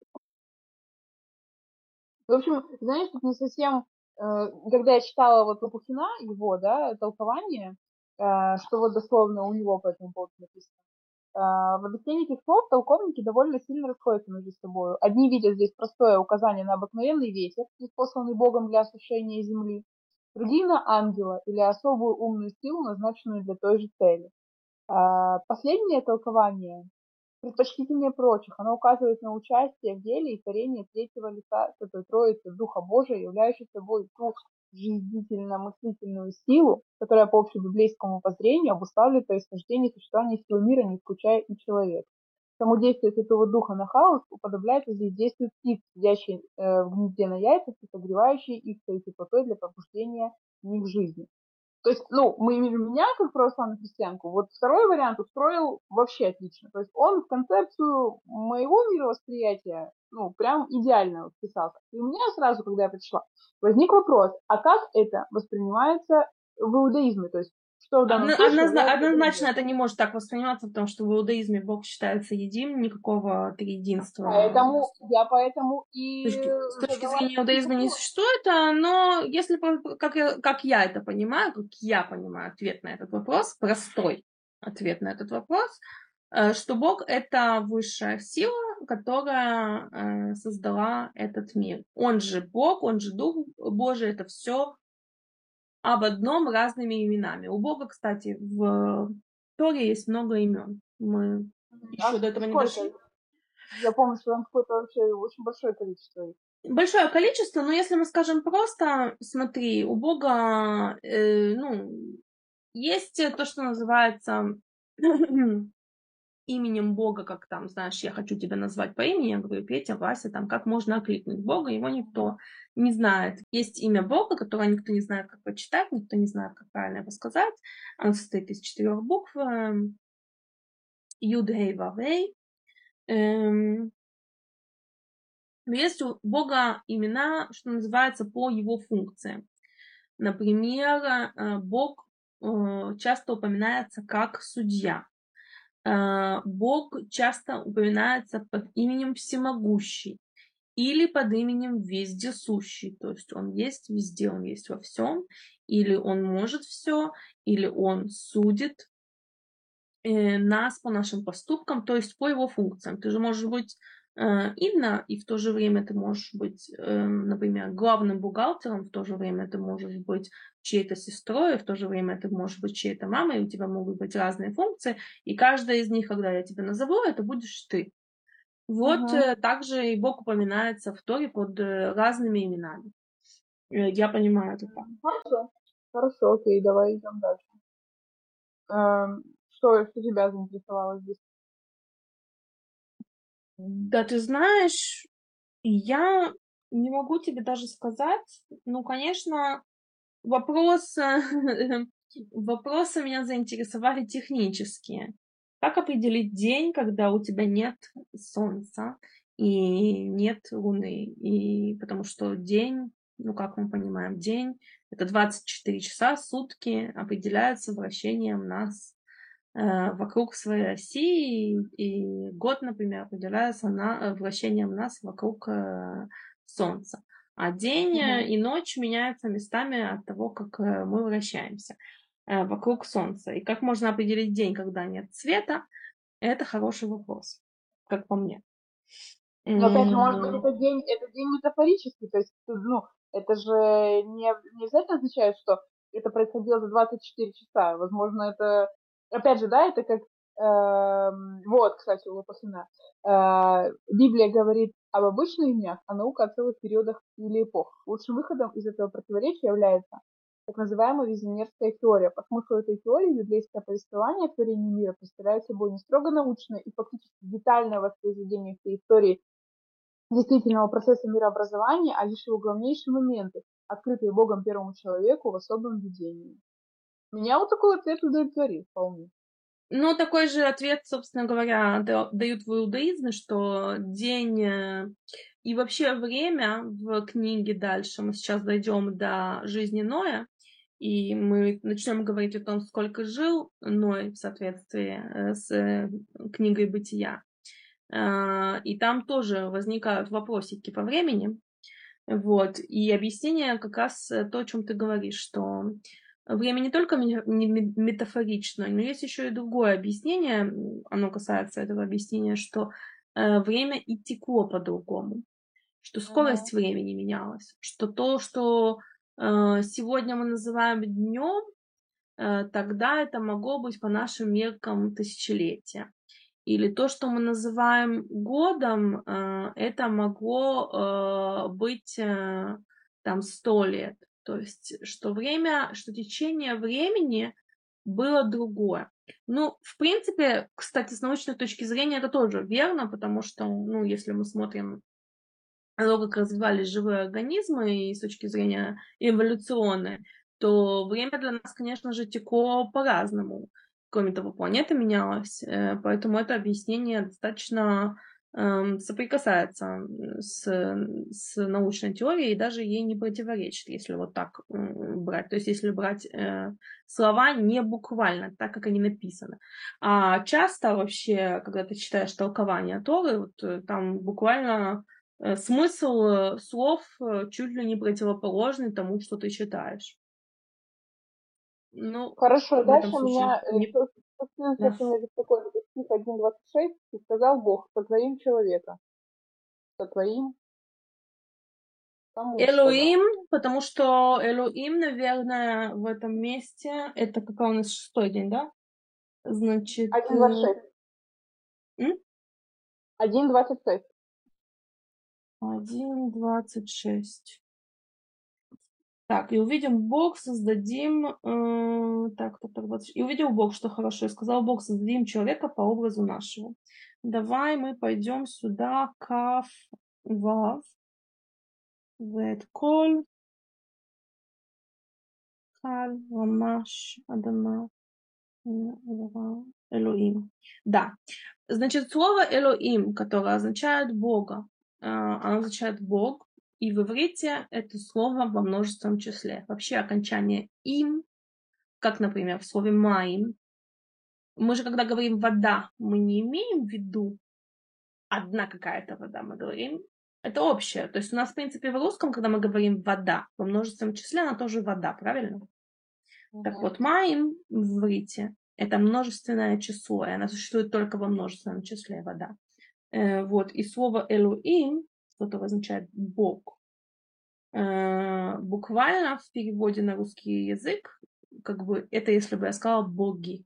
в общем, знаешь, тут не совсем, э, когда я читала вот Лопухина, его, да, толкование, э, что вот дословно у него по этому поводу написано, в объяснении этих слов толковники довольно сильно расходятся между собой. Одни видят здесь простое указание на обыкновенный ветер, посланный Богом для осушения земли, другие на ангела или особую умную силу, назначенную для той же цели. А, последнее толкование предпочтительнее прочих. Оно указывает на участие в деле и творение третьего лица Святой Троицы, Духа Божия, являющей собой ту жизненно-мыслительную силу, которая по общебиблейскому воззрению обуславливает происхождение существования всего мира, не включая и человека. Само действие Святого Духа на хаос уподобляется здесь действию птиц, сидящей э, в гнезде на яйцах и согревающей их своей теплотой для пробуждения в них жизни. То есть, ну, мы имеем меня как православную христианку. Вот второй вариант устроил вообще отлично. То есть он в концепцию моего мировосприятия, ну, прям идеально вписался. И у меня сразу, когда я пришла, возник вопрос, а как это воспринимается в иудаизме? То есть что Одно, случае, однозначно, однозначно это не может так восприниматься, потому что в иудаизме Бог считается единым, никакого триединства. Поэтому я поэтому и... С точки, с точки зрения иудаизма не существует, а, но если, как я, как я это понимаю, как я понимаю ответ на этот вопрос, простой ответ на этот вопрос, э, что Бог — это высшая сила, которая э, создала этот мир. Он же Бог, он же Дух Божий, это все об одном разными именами. У Бога, кстати, в Торе есть много имен. Мы а еще до этого не дошли. Я помню, что там какое-то вообще очень большое количество. Большое количество, но если мы скажем просто, смотри, у Бога, э, ну, есть то, что называется именем Бога, как там, знаешь, я хочу тебя назвать по имени, я говорю, Петя, Вася, там, как можно окликнуть Бога, его никто не знает. Есть имя Бога, которое никто не знает, как прочитать, никто не знает, как правильно его сказать. Оно состоит из четырех букв. Эм, Юд, Гей, Вавей. Эм, но есть у Бога имена, что называется, по его функциям. Например, э, Бог э, часто упоминается как судья. Э, Бог часто упоминается под именем Всемогущий или под именем Вездесущий, то есть он есть везде, он есть во всем, или он может все, или он судит э, нас по нашим поступкам, то есть по его функциям. Ты же можешь быть Инна, и в то же время ты можешь быть, эм, например, главным бухгалтером, в то же время ты можешь быть чьей-то сестрой, в то же время ты можешь быть чьей-то мамой, у тебя могут быть разные функции, и каждая из них, когда я тебя назову, это будешь ты. Вот uh-huh. также и Бог упоминается в Торе под э, разными именами. Я понимаю это так. Хорошо, хорошо, окей, давай идем дальше. Эм, что, что тебя заинтересовало здесь? Да, ты знаешь, я не могу тебе даже сказать. Ну, конечно, вопрос, вопросы меня заинтересовали технические. Как определить день, когда у тебя нет солнца и нет луны? И потому что день, ну как мы понимаем, день это 24 часа, сутки определяются вращением нас вокруг своей оси, и год, например, определяется на, э, вращением нас вокруг э, Солнца. А день mm-hmm. и ночь меняются местами от того, как мы вращаемся вокруг Солнца. И как можно определить день, когда нет света, это хороший вопрос, как по мне. Но опять же, может быть, это день, это день метафорический, то есть, ну, это же не, не обязательно означает, что это происходило за 24 часа. Возможно, это, опять же, да, это как, э, вот, кстати, у Лопахина, э, Библия говорит об обычных днях, а наука о целых периодах или эпох. Лучшим выходом из этого противоречия является так называемая визионерская теория. По смыслу этой теории библейское повествование о творении мира представляет собой не строго научное и фактически детальное воспроизведение всей истории действительного процесса мирообразования, а лишь его главнейшие моменты, открытые Богом первому человеку в особом видении. Меня вот такой ответ удовлетворил вполне. Ну, такой же ответ, собственно говоря, дают в иудаизме, что день э, и вообще время в книге дальше, мы сейчас дойдем до жизни Ноя, и мы начнем говорить о том, сколько жил Ной в соответствии э, с э, книгой Бытия. И там тоже возникают вопросики по времени. Вот. И объяснение как раз то, о чем ты говоришь, что время не только метафорично, но есть еще и другое объяснение, оно касается этого объяснения, что э, время и текло по-другому, что скорость uh-huh. времени менялась, что то, что э, сегодня мы называем днем, э, тогда это могло быть по нашим меркам тысячелетия. Или то, что мы называем годом, это могло быть там сто лет. То есть, что время, что течение времени было другое. Ну, в принципе, кстати, с научной точки зрения это тоже верно, потому что, ну, если мы смотрим то, как развивались живые организмы и с точки зрения эволюционной, то время для нас, конечно же, текло по-разному. Кроме того, планета менялась, э, поэтому это объяснение достаточно соприкасается с, с научной теорией и даже ей не противоречит, если вот так брать. То есть если брать э, слова не буквально, так как они написаны. А часто вообще, когда ты читаешь толкование Торы, вот, э, там буквально э, смысл слов чуть ли не противоположный тому, что ты читаешь. Ну, Хорошо, дальше у меня не... собственно, да. беспокоит стих 1.26, и сказал Бог, сотворим человека. Сотворим. Элоим, потому что Элоим, наверное, в этом месте, это какой у нас шестой день, да? Значит... 1.26. 1.26. 1.26. Так, и увидим Бог, создадим... Э, так, так, так, вот. И увидел Бог, что хорошо. И сказал Бог, создадим человека по образу нашего. Давай мы пойдем сюда, Каф, Вав, Вет, Коль, Халь, Ламаш, Адама, Элоим. Да. Значит, слово Элоим, которое означает Бога, э, оно означает Бог, и в иврите это слово во множественном числе. Вообще окончание им, как, например, в слове маим, мы же, когда говорим вода, мы не имеем в виду одна какая-то вода, мы говорим, это общее. То есть у нас, в принципе, в русском, когда мы говорим вода, во множественном числе, она тоже вода, правильно? Mm-hmm. Так вот, маим в иврите это множественное число, и она существует только во множественном числе вода. Э, вот, и слово Элуим что-то означает Бог. Э, буквально в переводе на русский язык, как бы это если бы я сказала боги.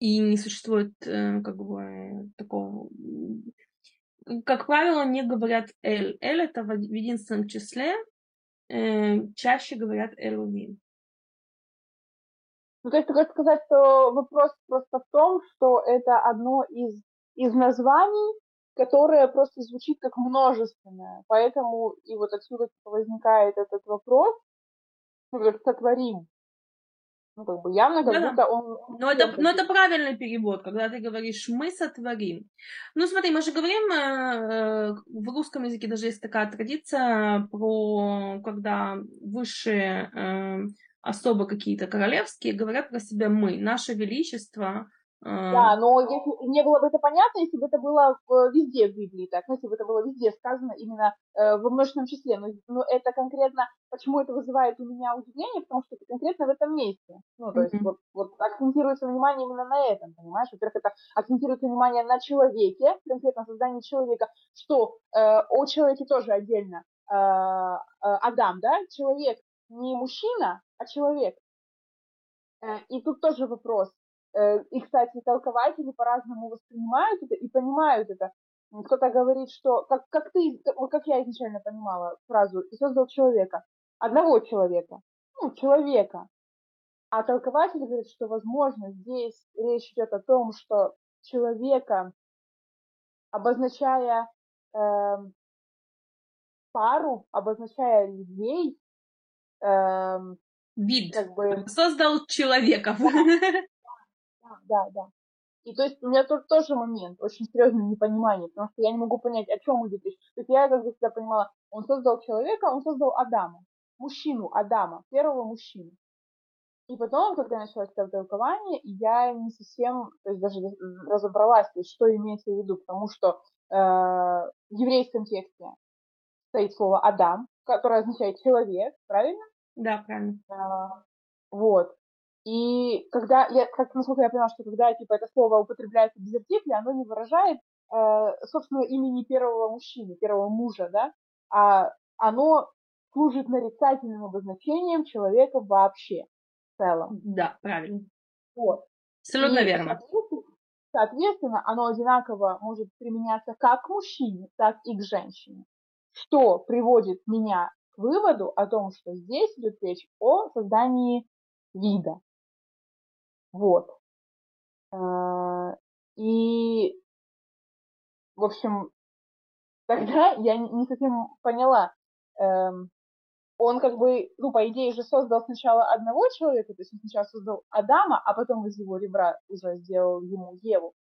И не существует э, как бы такого... Как правило, не говорят «эль». «Эль» — это в единственном числе. Э, чаще говорят «элумин». Ну, то есть хочешь сказать, что вопрос просто в том, что это одно из, из названий, которое просто звучит как множественное. Поэтому и вот отсюда типа, возникает этот вопрос, ну, как сотворим. Ну, как бы явно, как да, будто он... Но это, но это правильный перевод, когда ты говоришь «мы сотворим». Ну, смотри, мы же говорим, э, в русском языке даже есть такая традиция про, когда высшие э, особо какие-то королевские говорят про себя «мы», «наше величество», да, но если, не было бы это понятно, если бы это было везде в Библии так, ну, если бы это было везде сказано именно э, во множественном числе. Но, но это конкретно, почему это вызывает у меня удивление, потому что это конкретно в этом месте. Ну, то mm-hmm. есть вот, вот акцентируется внимание именно на этом, понимаешь? Во-первых, это акцентируется внимание на человеке, конкретно создании человека, что э, о человеке тоже отдельно. Э, э, Адам, да, человек не мужчина, а человек. Э, и тут тоже вопрос. Э, и, кстати, толкователи по-разному воспринимают это и понимают это. Кто-то говорит, что, как, как ты, как я изначально понимала фразу, и создал человека, одного человека, ну, человека. А толкователь говорит, что, возможно, здесь речь идет о том, что человека, обозначая э, пару, обозначая людей, э, вид, как бы... создал человека. Да, да, да. И то есть у меня тут тоже момент очень серьезное непонимание, потому что я не могу понять, о чем идет речь. То есть я как бы всегда понимала, он создал человека, он создал Адама, мужчину Адама, первого мужчину. И потом, когда начала читать толкование, я не совсем, то есть даже разобралась, то есть, что имеется в виду, потому что э, в еврейском тексте стоит слово Адам, которое означает человек, правильно? Да, правильно. А, вот. И когда я, как насколько я поняла, что когда типа это слово употребляется без артикля, оно не выражает э, собственно имени первого мужчины, первого мужа, да, а оно служит нарицательным обозначением человека вообще в целом. Да, правильно. Вот. Абсолютно и, верно. Соответственно, соответственно, оно одинаково может применяться как к мужчине, так и к женщине. Что приводит меня к выводу о том, что здесь идет речь о создании вида. Вот. А, и, в общем, тогда я не совсем поняла. Эм, он как бы, ну, по идее же создал сначала одного человека, то есть он сначала создал Адама, а потом из его ребра уже сделал ему Еву.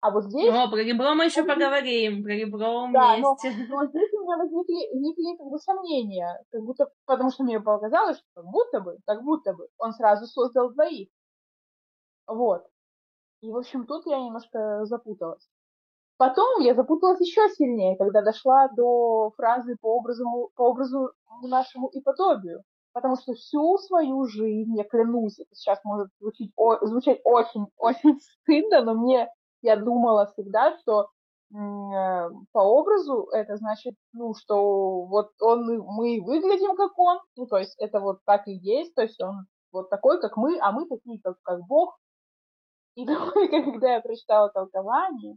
А вот здесь... О, про ребро мы еще поговорим, про ребро да, вместе. Но, но здесь у меня возникли, возникли как бы сомнения, как будто, потому что мне показалось, что как будто бы, как будто бы он сразу создал двоих. Вот. И, в общем, тут я немножко запуталась. Потом я запуталась еще сильнее, когда дошла до фразы по образу, по образу нашему и подобию. Потому что всю свою жизнь, я клянусь, это сейчас может звучить, о, звучать очень-очень стыдно, но мне я думала всегда, что э, по образу это значит, ну, что вот он, мы выглядим как он, ну, то есть это вот так и есть, то есть он вот такой, как мы, а мы такие, как, как Бог. И только когда я прочитала толкование,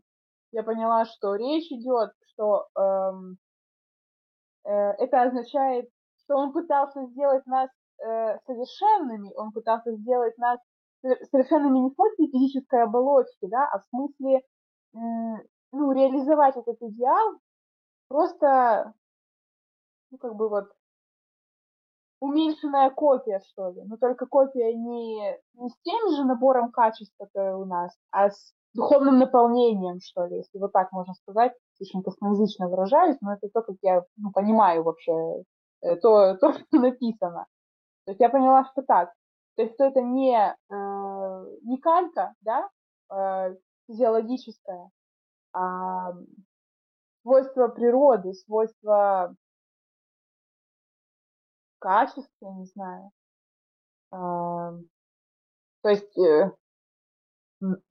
я поняла, что речь идет, что эм, э, это означает, что он пытался сделать нас э, совершенными, он пытался сделать нас совершенными не в смысле физической оболочки, да, а в смысле, ну, реализовать этот идеал просто, ну, как бы вот, уменьшенная копия, что ли. Но только копия не, не с тем же набором качеств, которые у нас, а с духовным наполнением, что ли, если вот так можно сказать. Слишком косноязычно выражаюсь, но это то, как я ну, понимаю вообще э, то, то, что написано. То есть я поняла, что так. То есть что это не, э, не калька, да, э, физиологическая, а свойства природы, свойства качества, не знаю. То есть, э,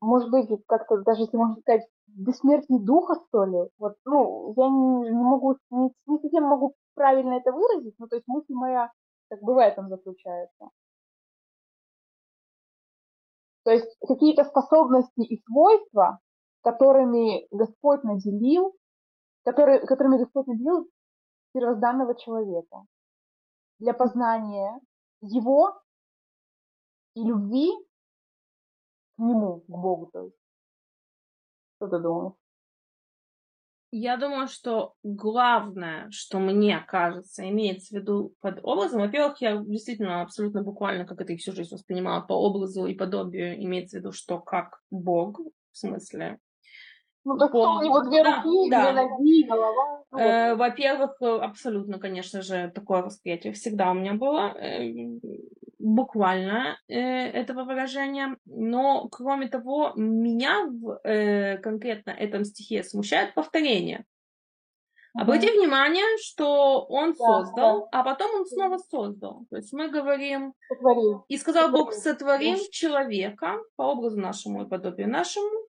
может быть, как-то, даже если можно сказать, бессмертие духа, что ли. Вот, ну, я не, не могу, не, не совсем могу правильно это выразить, но то есть мысль моя как бы в этом заключается. То есть какие-то способности и свойства, которыми Господь наделил, которые, которыми Господь наделил первозданного человека для познания его и любви к нему, к Богу, то есть. Что ты думаешь? Я думаю, что главное, что мне кажется, имеется в виду под образом, во-первых, я действительно абсолютно буквально, как это и всю жизнь воспринимала, по образу и подобию имеется в виду, что как Бог, в смысле, ну, так по... у него две руки, да, две ноги, голова. Ну, э, во-первых, абсолютно, конечно же, такое восприятие всегда у меня было. Э, буквально э, этого выражения. Но, кроме того, меня в э, конкретно этом стихе смущает повторение. Mm-hmm. Обрати внимание, что он да, создал, да. а потом он снова создал. То есть мы говорим, Сотворил. и сказал Сотворил. Бог, сотворим да. человека по образу нашему и подобию нашему,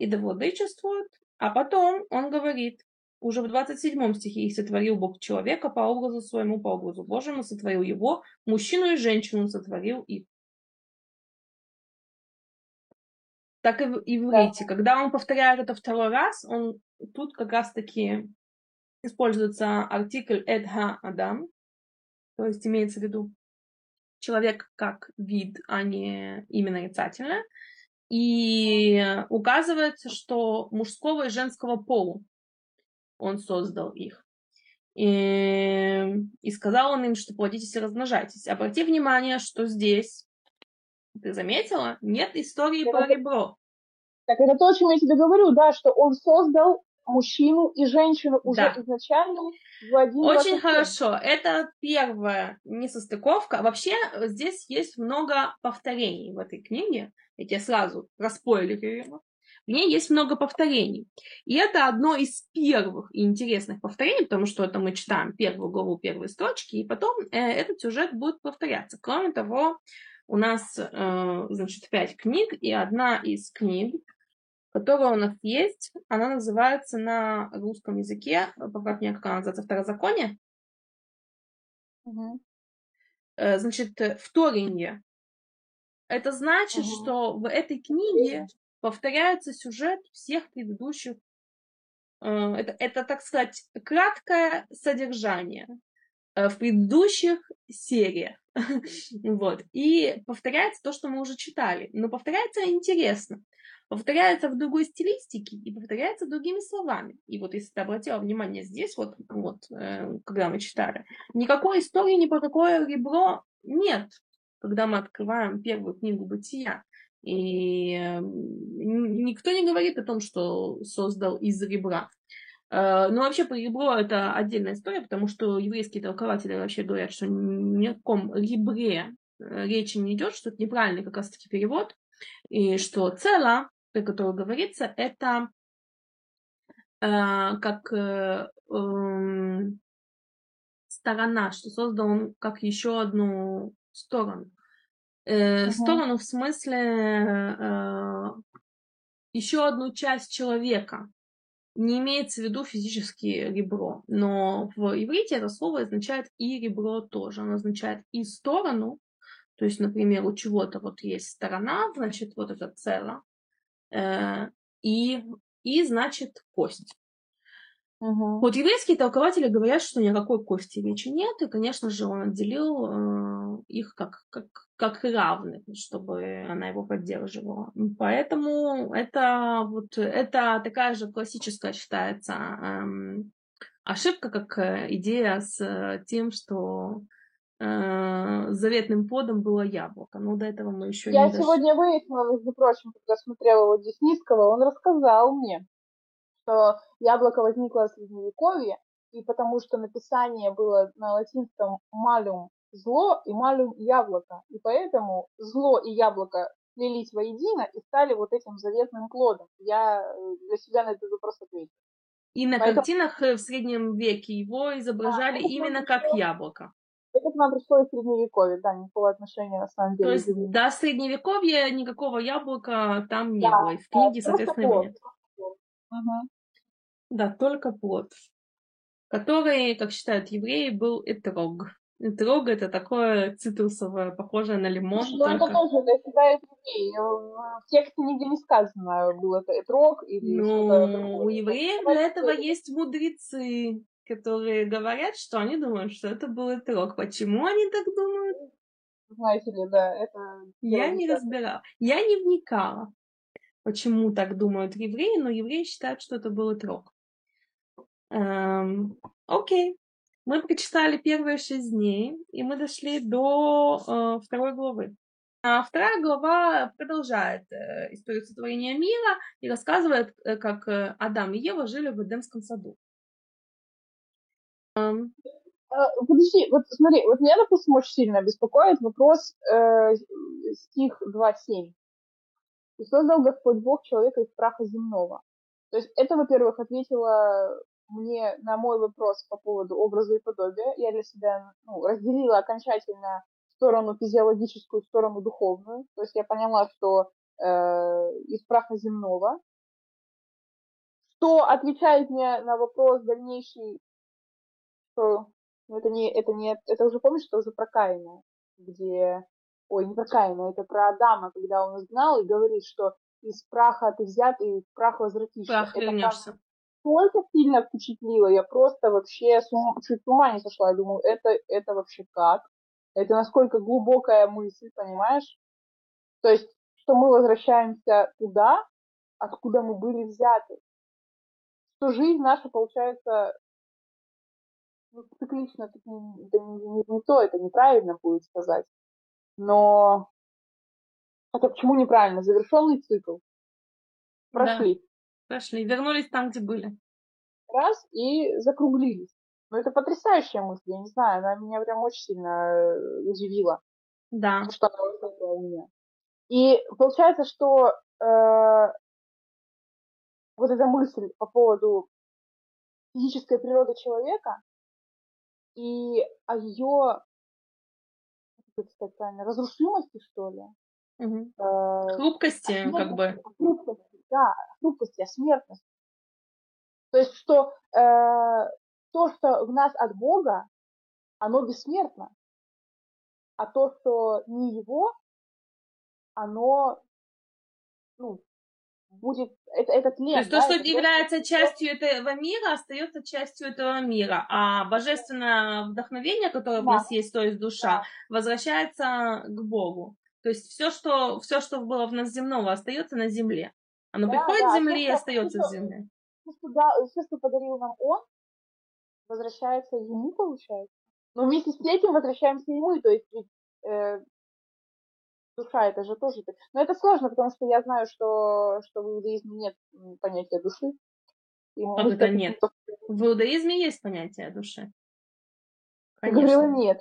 и да владычествует. А потом он говорит, уже в 27 стихе их сотворил Бог человека по образу своему, по образу Божьему, сотворил его, мужчину и женщину сотворил их. Так и в иврите. Да. Когда он повторяет это второй раз, он тут как раз-таки используется артикль «эдха адам», то есть имеется в виду человек как вид, а не именно нарицательное. И указывается, что мужского и женского полу он создал их. И, и сказал он им, что плодитесь и размножайтесь. Обрати внимание, что здесь, ты заметила, нет истории про ребро. Так это то, о чем я тебе говорю, да, что он создал мужчину и женщину уже да. изначально в один Очень хорошо. Это первая несостыковка. Вообще здесь есть много повторений в этой книге. Я тебе сразу распойлерю. В ней есть много повторений. И это одно из первых и интересных повторений, потому что это мы читаем первую главу, первые строчки, и потом э, этот сюжет будет повторяться. Кроме того, у нас, э, значит, пять книг, и одна из книг, которая у нас есть, она называется на русском языке, поправь меня, как она называется, второзаконие. Угу. Значит, вторенье. Это значит, угу. что в этой книге повторяется сюжет всех предыдущих. Э, это, это, так сказать, краткое содержание э, в предыдущих сериях. вот. И повторяется то, что мы уже читали. Но повторяется интересно. Повторяется в другой стилистике и повторяется другими словами. И вот если ты обратила внимание здесь, вот, вот э, когда мы читали, никакой истории ни про какое ребро нет, когда мы открываем первую книгу бытия. И никто не говорит о том, что создал из ребра. Э, Но ну, вообще по ребро это отдельная история, потому что еврейские толкователи вообще говорят, что ни о каком ребре э, речи не идет, что это неправильный как раз таки перевод, и что цело, про которое говорится, это э, как э, э, сторона, что создал он как еще одну сторону. Э, uh Сторону в смысле э, еще одну часть человека. Не имеется в виду физически ребро, но в иврите это слово означает и ребро тоже. Оно означает и сторону, то есть, например, у чего-то вот есть сторона, значит, вот это цело, и, и значит кость. Угу. Вот еврейские толкователи говорят, что никакой кости речи нет, и, конечно же, он отделил э, их как, как, как равных, чтобы она его поддерживала. Поэтому это, вот, это такая же классическая считается эм, ошибка, как э, идея с тем, что э, заветным плодом было яблоко. Но до этого мы еще Я не Я сегодня выяснила, между прочим, когда смотрела его Десниского, он рассказал мне, что яблоко возникло в Средневековье, и потому что написание было на латинском «малюм» зло и малюм яблоко, и поэтому зло и яблоко слились воедино и стали вот этим заветным плодом. Я э, для себя на этот вопрос ответила. И на Поэтому... картинах э, в среднем веке его изображали а, именно как яблоко. Это к нам пришло из средневековья, да, никакого отношения на самом деле. То есть до средневековья никакого яблока там не да, было. И в книге, да, соответственно, нет. Угу. Да, только плод, который, как считают евреи, был этрог. Этрог это такое цитрусовое, похожее на лимон. Ну, только... это тоже, это всегда евреи. В тексте нигде не сказано, был это этрог или Ну, у евреев для этого есть мудрецы, которые говорят, что они думают, что это был этрог. Почему они так думают? Знаете ли, да, это... Я не разбирала. Я не вникала, почему так думают евреи, но евреи считают, что это был этрог. Эм, окей. Мы прочитали первые шесть дней, и мы дошли до э, второй главы. А вторая глава продолжает э, историю сотворения мира и рассказывает, э, как э, Адам и Ева жили в Эдемском саду. Um. Подожди, вот смотри, вот меня, допустим, очень сильно беспокоит вопрос э, стих 2.7. «И создал Господь Бог человека из праха земного». То есть это, во-первых, ответило мне на мой вопрос по поводу образа и подобия, я для себя ну, разделила окончательно сторону физиологическую, сторону духовную. То есть я поняла, что э, из праха земного что отвечает мне на вопрос дальнейший, что ну, это не, это не, это уже помнишь, что уже про Каина, где, ой, не про Каина, это про Адама, когда он изгнал и говорит, что из праха ты взят и в прах возвратишься. Прах это вернешься. Только сильно впечатлило, я просто вообще с ума, чуть с ума не сошла, я думаю, это, это вообще как? Это насколько глубокая мысль, понимаешь? То есть, что мы возвращаемся туда, откуда мы были взяты. Что жизнь наша, получается, ну, циклично, это не, это не, не, то, это неправильно будет сказать. Но это почему неправильно? Завершенный цикл. Прошли. Да, прошли. Вернулись там, где были. Раз и закруглились. Ну, это потрясающая мысль, я не знаю, она меня прям очень сильно э, удивила. Да. Что она возникла у меня. И получается, что э, вот эта мысль по поводу физической природы человека и о ее, как сказать правильно, разрушимости, что ли. Угу. Э, хрупкости, как бы. Хрупкости, да, хрупкости, о смертности. То есть, что э, то, что в нас от Бога, оно бессмертно. А то, что не его, оно ну, будет это, этот тлен. То есть да, то, что является частью этого мира, остается частью этого мира, а божественное вдохновение, которое да. в нас есть, то есть душа, да. возвращается к Богу. То есть все, что, все, что было в нас земного, остается на земле. Оно да, приходит да. с земли и остается все, в земле. Все что, да, все, что подарил нам Он, возвращается ему, получается. Но вместе с этим возвращаемся и мы. То есть э, душа это же тоже... Но это сложно, потому что я знаю, что, что в иудаизме нет понятия души. И как это нет? В иудаизме есть понятие души. Конечно. Ты говорила нет.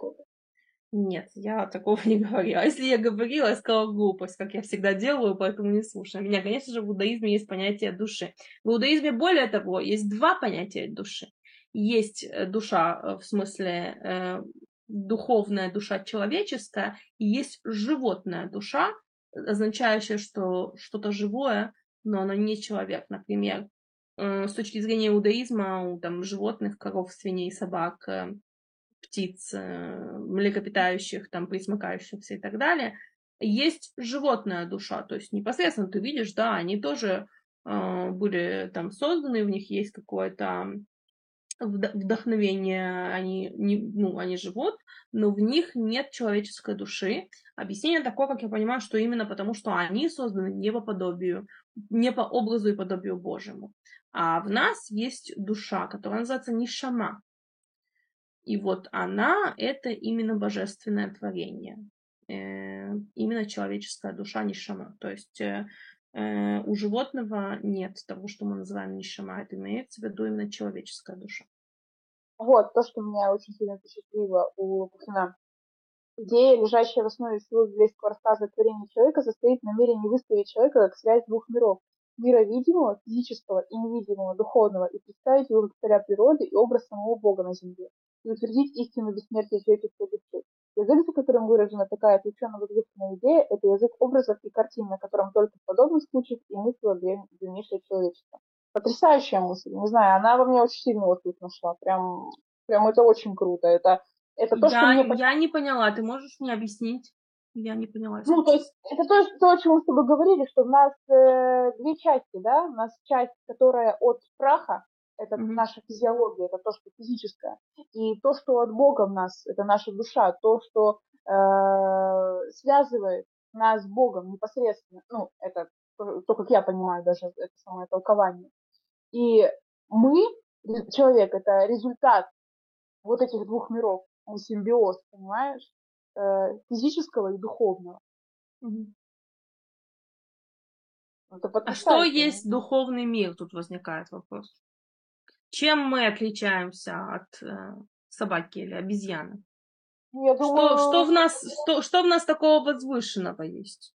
Нет, я такого не говорила. А если я говорила, я сказала глупость, как я всегда делаю, поэтому не слушай меня. Конечно же, в иудаизме есть понятие души. В иудаизме, более того, есть два понятия души. Есть э, душа, э, в смысле, э, духовная душа человеческая, и есть животная душа, означающая, что что-то живое, но оно не человек. Например, э, с точки зрения иудаизма, у там, животных, коров, свиней, собак, э, птиц, э, млекопитающих, там, присмыкающихся и так далее, есть животная душа, то есть непосредственно ты видишь, да, они тоже были там созданы, у них есть какое-то вдохновение, они, не, ну, они живут, но в них нет человеческой души. Объяснение такое, как я понимаю, что именно потому, что они созданы не по подобию, не по образу и подобию Божьему. А в нас есть душа, которая называется Нишама. И вот она — это именно божественное творение. Э, именно человеческая душа Нишама. То есть Э, у животного нет того, что мы называем нишама, это имеется в виду именно человеческая душа. Вот, то, что меня очень сильно впечатлило у Пухина. Идея, лежащая в основе всего библейского рассказа о творении человека, состоит в намерении выставить человека как связь двух миров. Мира видимого, физического и невидимого, духовного, и представить его как царя природы и образ самого Бога на земле, и утвердить истину бессмертия человеческой души. Язык, за которым выражена такая отвлеченно возвышенная идея, это язык образов и картин, на котором только в подобных случаях и мыслило древнейшее человечество. Потрясающая мысль, не знаю, она во мне очень сильно тут нашла. Прям, прям это очень круто. Это, это то, я, что мне... Я не поняла, ты можешь мне объяснить? Я не поняла. Ну, то есть, это то, то, о чем мы с тобой говорили, что у нас э, две части, да? У нас часть, которая от праха, это mm-hmm. наша физиология, это то, что физическое. И то, что от Бога в нас, это наша душа, то, что э, связывает нас с Богом непосредственно, ну, это то, как я понимаю даже это самое толкование. И мы, человек, это результат вот этих двух миров, он симбиоз, понимаешь, э, физического и духовного. Mm-hmm. а что есть духовный мир? Тут возникает вопрос. Чем мы отличаемся от э, собаки или обезьяны? Я думаю... что, что, в нас, что, что в нас такого возвышенного есть?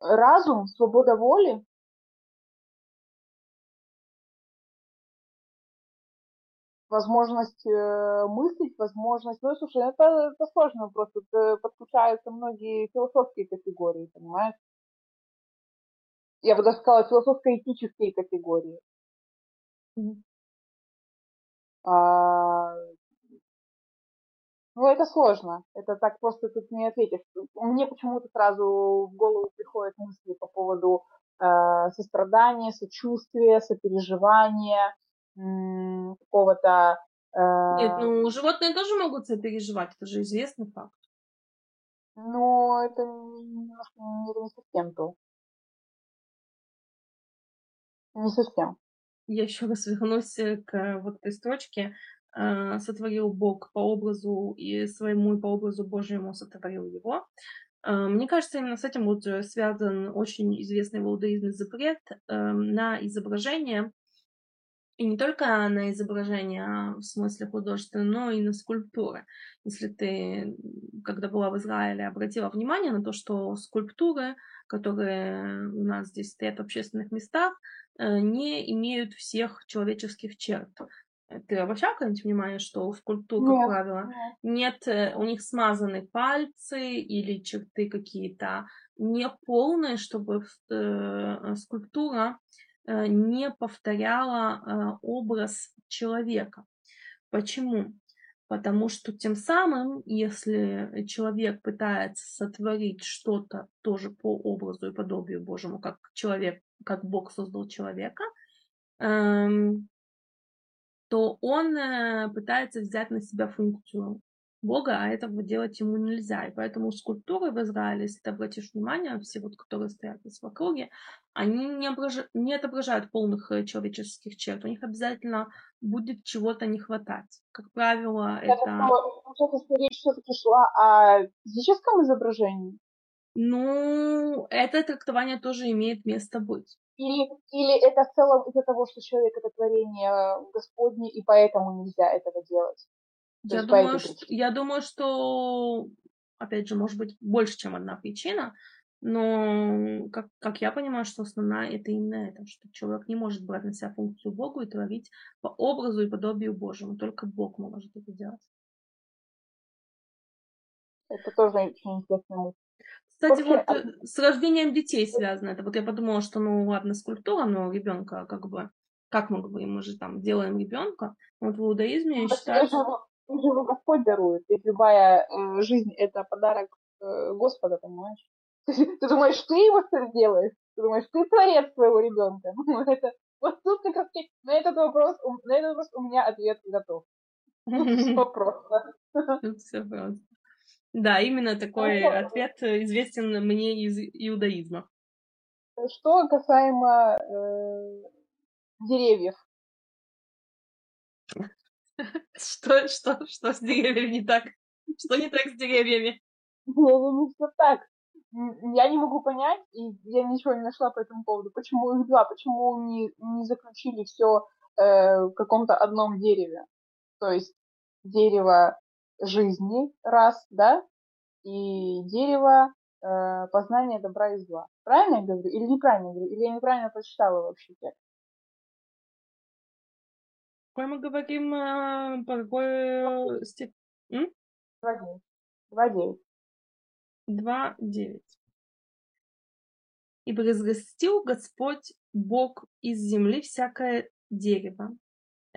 Разум, свобода воли. возможность э, мыслить, возможность... Ну, слушай, это, это сложный вопрос. Тут э, подключаются многие философские категории, понимаешь? Я бы даже сказала, философско-этические категории. Mm-hmm. А, ну, это сложно. Это так просто тут не ответишь. Мне почему-то сразу в голову приходят мысли по поводу э, сострадания, сочувствия, сопереживания, какого-то... Э... Нет, ну, животные тоже могут сопереживать, это же известный факт. Но это немножко не, не совсем то. Не совсем. Я еще раз вернусь к вот этой строчке. Э, сотворил Бог по образу и своему и по образу Божьему сотворил его. Э, мне кажется, именно с этим вот связан очень известный в иудаизме запрет э, на изображение, и не только на изображение в смысле художественное, но и на скульптуры. Если ты, когда была в Израиле, обратила внимание на то, что скульптуры, которые у нас здесь стоят в общественных местах, не имеют всех человеческих черт. Ты обращал когда-нибудь внимание, что у скульптур, как нет, правило, нет. нет, э, у них смазаны пальцы или черты какие-то не полные, чтобы э, скульптура э, не повторяла образ человека. Почему? Потому что тем самым, если человек пытается сотворить что-то тоже по образу и подобию Божьему, как человек, как Бог создал человека, эм, то он э, пытается взять на себя функцию Бога, а этого делать ему нельзя. И поэтому скульптуры в Израиле, если ты обратишь внимание, все вот, которые стоят в округе, они не, ображ... не отображают полных э, человеческих черт. У них обязательно будет чего-то не хватать. Как правило, Я это... Получается, речь все-таки шла о физическом изображении? Ну, это трактование тоже имеет место быть. Или, или это в целом из-за того, что человек это творение Господне, и поэтому нельзя этого делать? Я думаю, что, я думаю, что, опять же, может быть, больше, чем одна причина, но, как, как я понимаю, что основная это именно это, что человек не может брать на себя функцию Богу и творить по образу и подобию Божьему. Только Бог может это делать. Это тоже очень интересная мысль. Кстати, вот а э, с рождением детей связано это. Вот я подумала, что, ну ладно, скульптура, но ребенка как бы, как мы говорим, мы же там делаем ребенка. Вот в иудаизме я считаю, что... Его Господь дарует. Ведь любая э, жизнь это подарок э, Господа, понимаешь? Ты думаешь, ты его сделаешь? Ты думаешь, ты творец своего ребенка? Ну, это, вот тут как раз на этот вопрос, на этот вопрос у меня ответ готов. Все просто. Все просто. Да, именно такой ну, ответ известен мне из иудаизма. Что касаемо э, деревьев. Что, что, что с деревьями не так? Что не так с деревьями? Не все так. Я не могу понять, и я ничего не нашла по этому поводу, почему их два, почему не, не заключили все э, в каком-то одном дереве. То есть дерево жизни, раз, да, и дерево э, познания добра и зла. Правильно я говорю? Или неправильно говорю? Или я неправильно прочитала вообще текст? Какой мы говорим, э, по какой стих? 2.9. 2.9. 2.9. И произрастил Господь Бог из земли всякое дерево,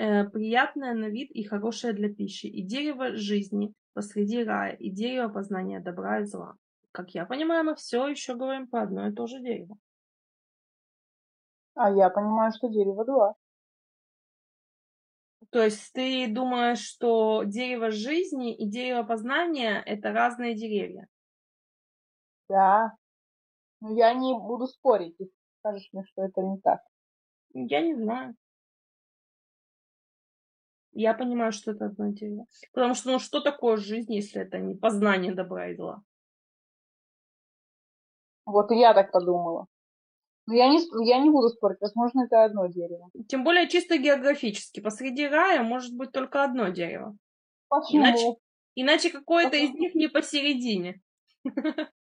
э, приятное на вид и хорошее для пищи, и дерево жизни посреди рая, и дерево познания добра и зла. Как я понимаю, мы все еще говорим про одно и то же дерево. А я понимаю, что дерево два. То есть ты думаешь, что дерево жизни и дерево познания это разные деревья? Да. Но я не буду спорить, если скажешь мне, что это не так. Я не знаю. Я понимаю, что это одно дело. Потому что, ну, что такое жизнь, если это не познание добра и зла? Вот и я так подумала. Но я не, я не буду спорить, возможно, это одно дерево. Тем более чисто географически. Посреди рая может быть только одно дерево. Почему? Иначе, иначе какое-то из них не посередине.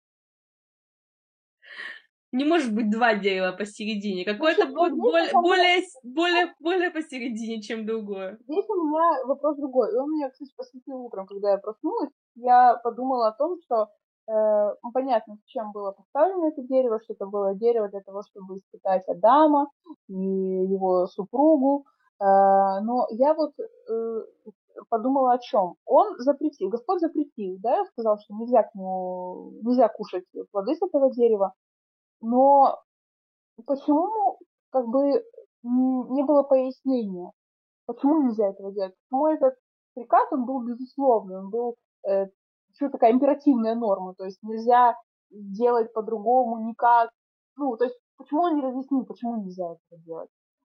не может быть два дерева посередине. Какое-то будет более, более, более, более посередине, чем другое. Здесь у меня вопрос другой. И он меня, кстати, посвятил утром, когда я проснулась. Я подумала о том, что Э, ну, понятно, зачем было поставлено это дерево, что это было дерево для того, чтобы испытать Адама и его супругу. Э, но я вот э, подумала о чем. Он запретил, Господь запретил, да, сказал, что нельзя к нему, нельзя кушать плоды с этого дерева. Но почему как бы не было пояснения, почему нельзя этого делать? Почему этот приказ, он был безусловный, он был э, что такая императивная норма, то есть нельзя делать по-другому никак. Ну, то есть почему он не разъяснил, почему нельзя это делать.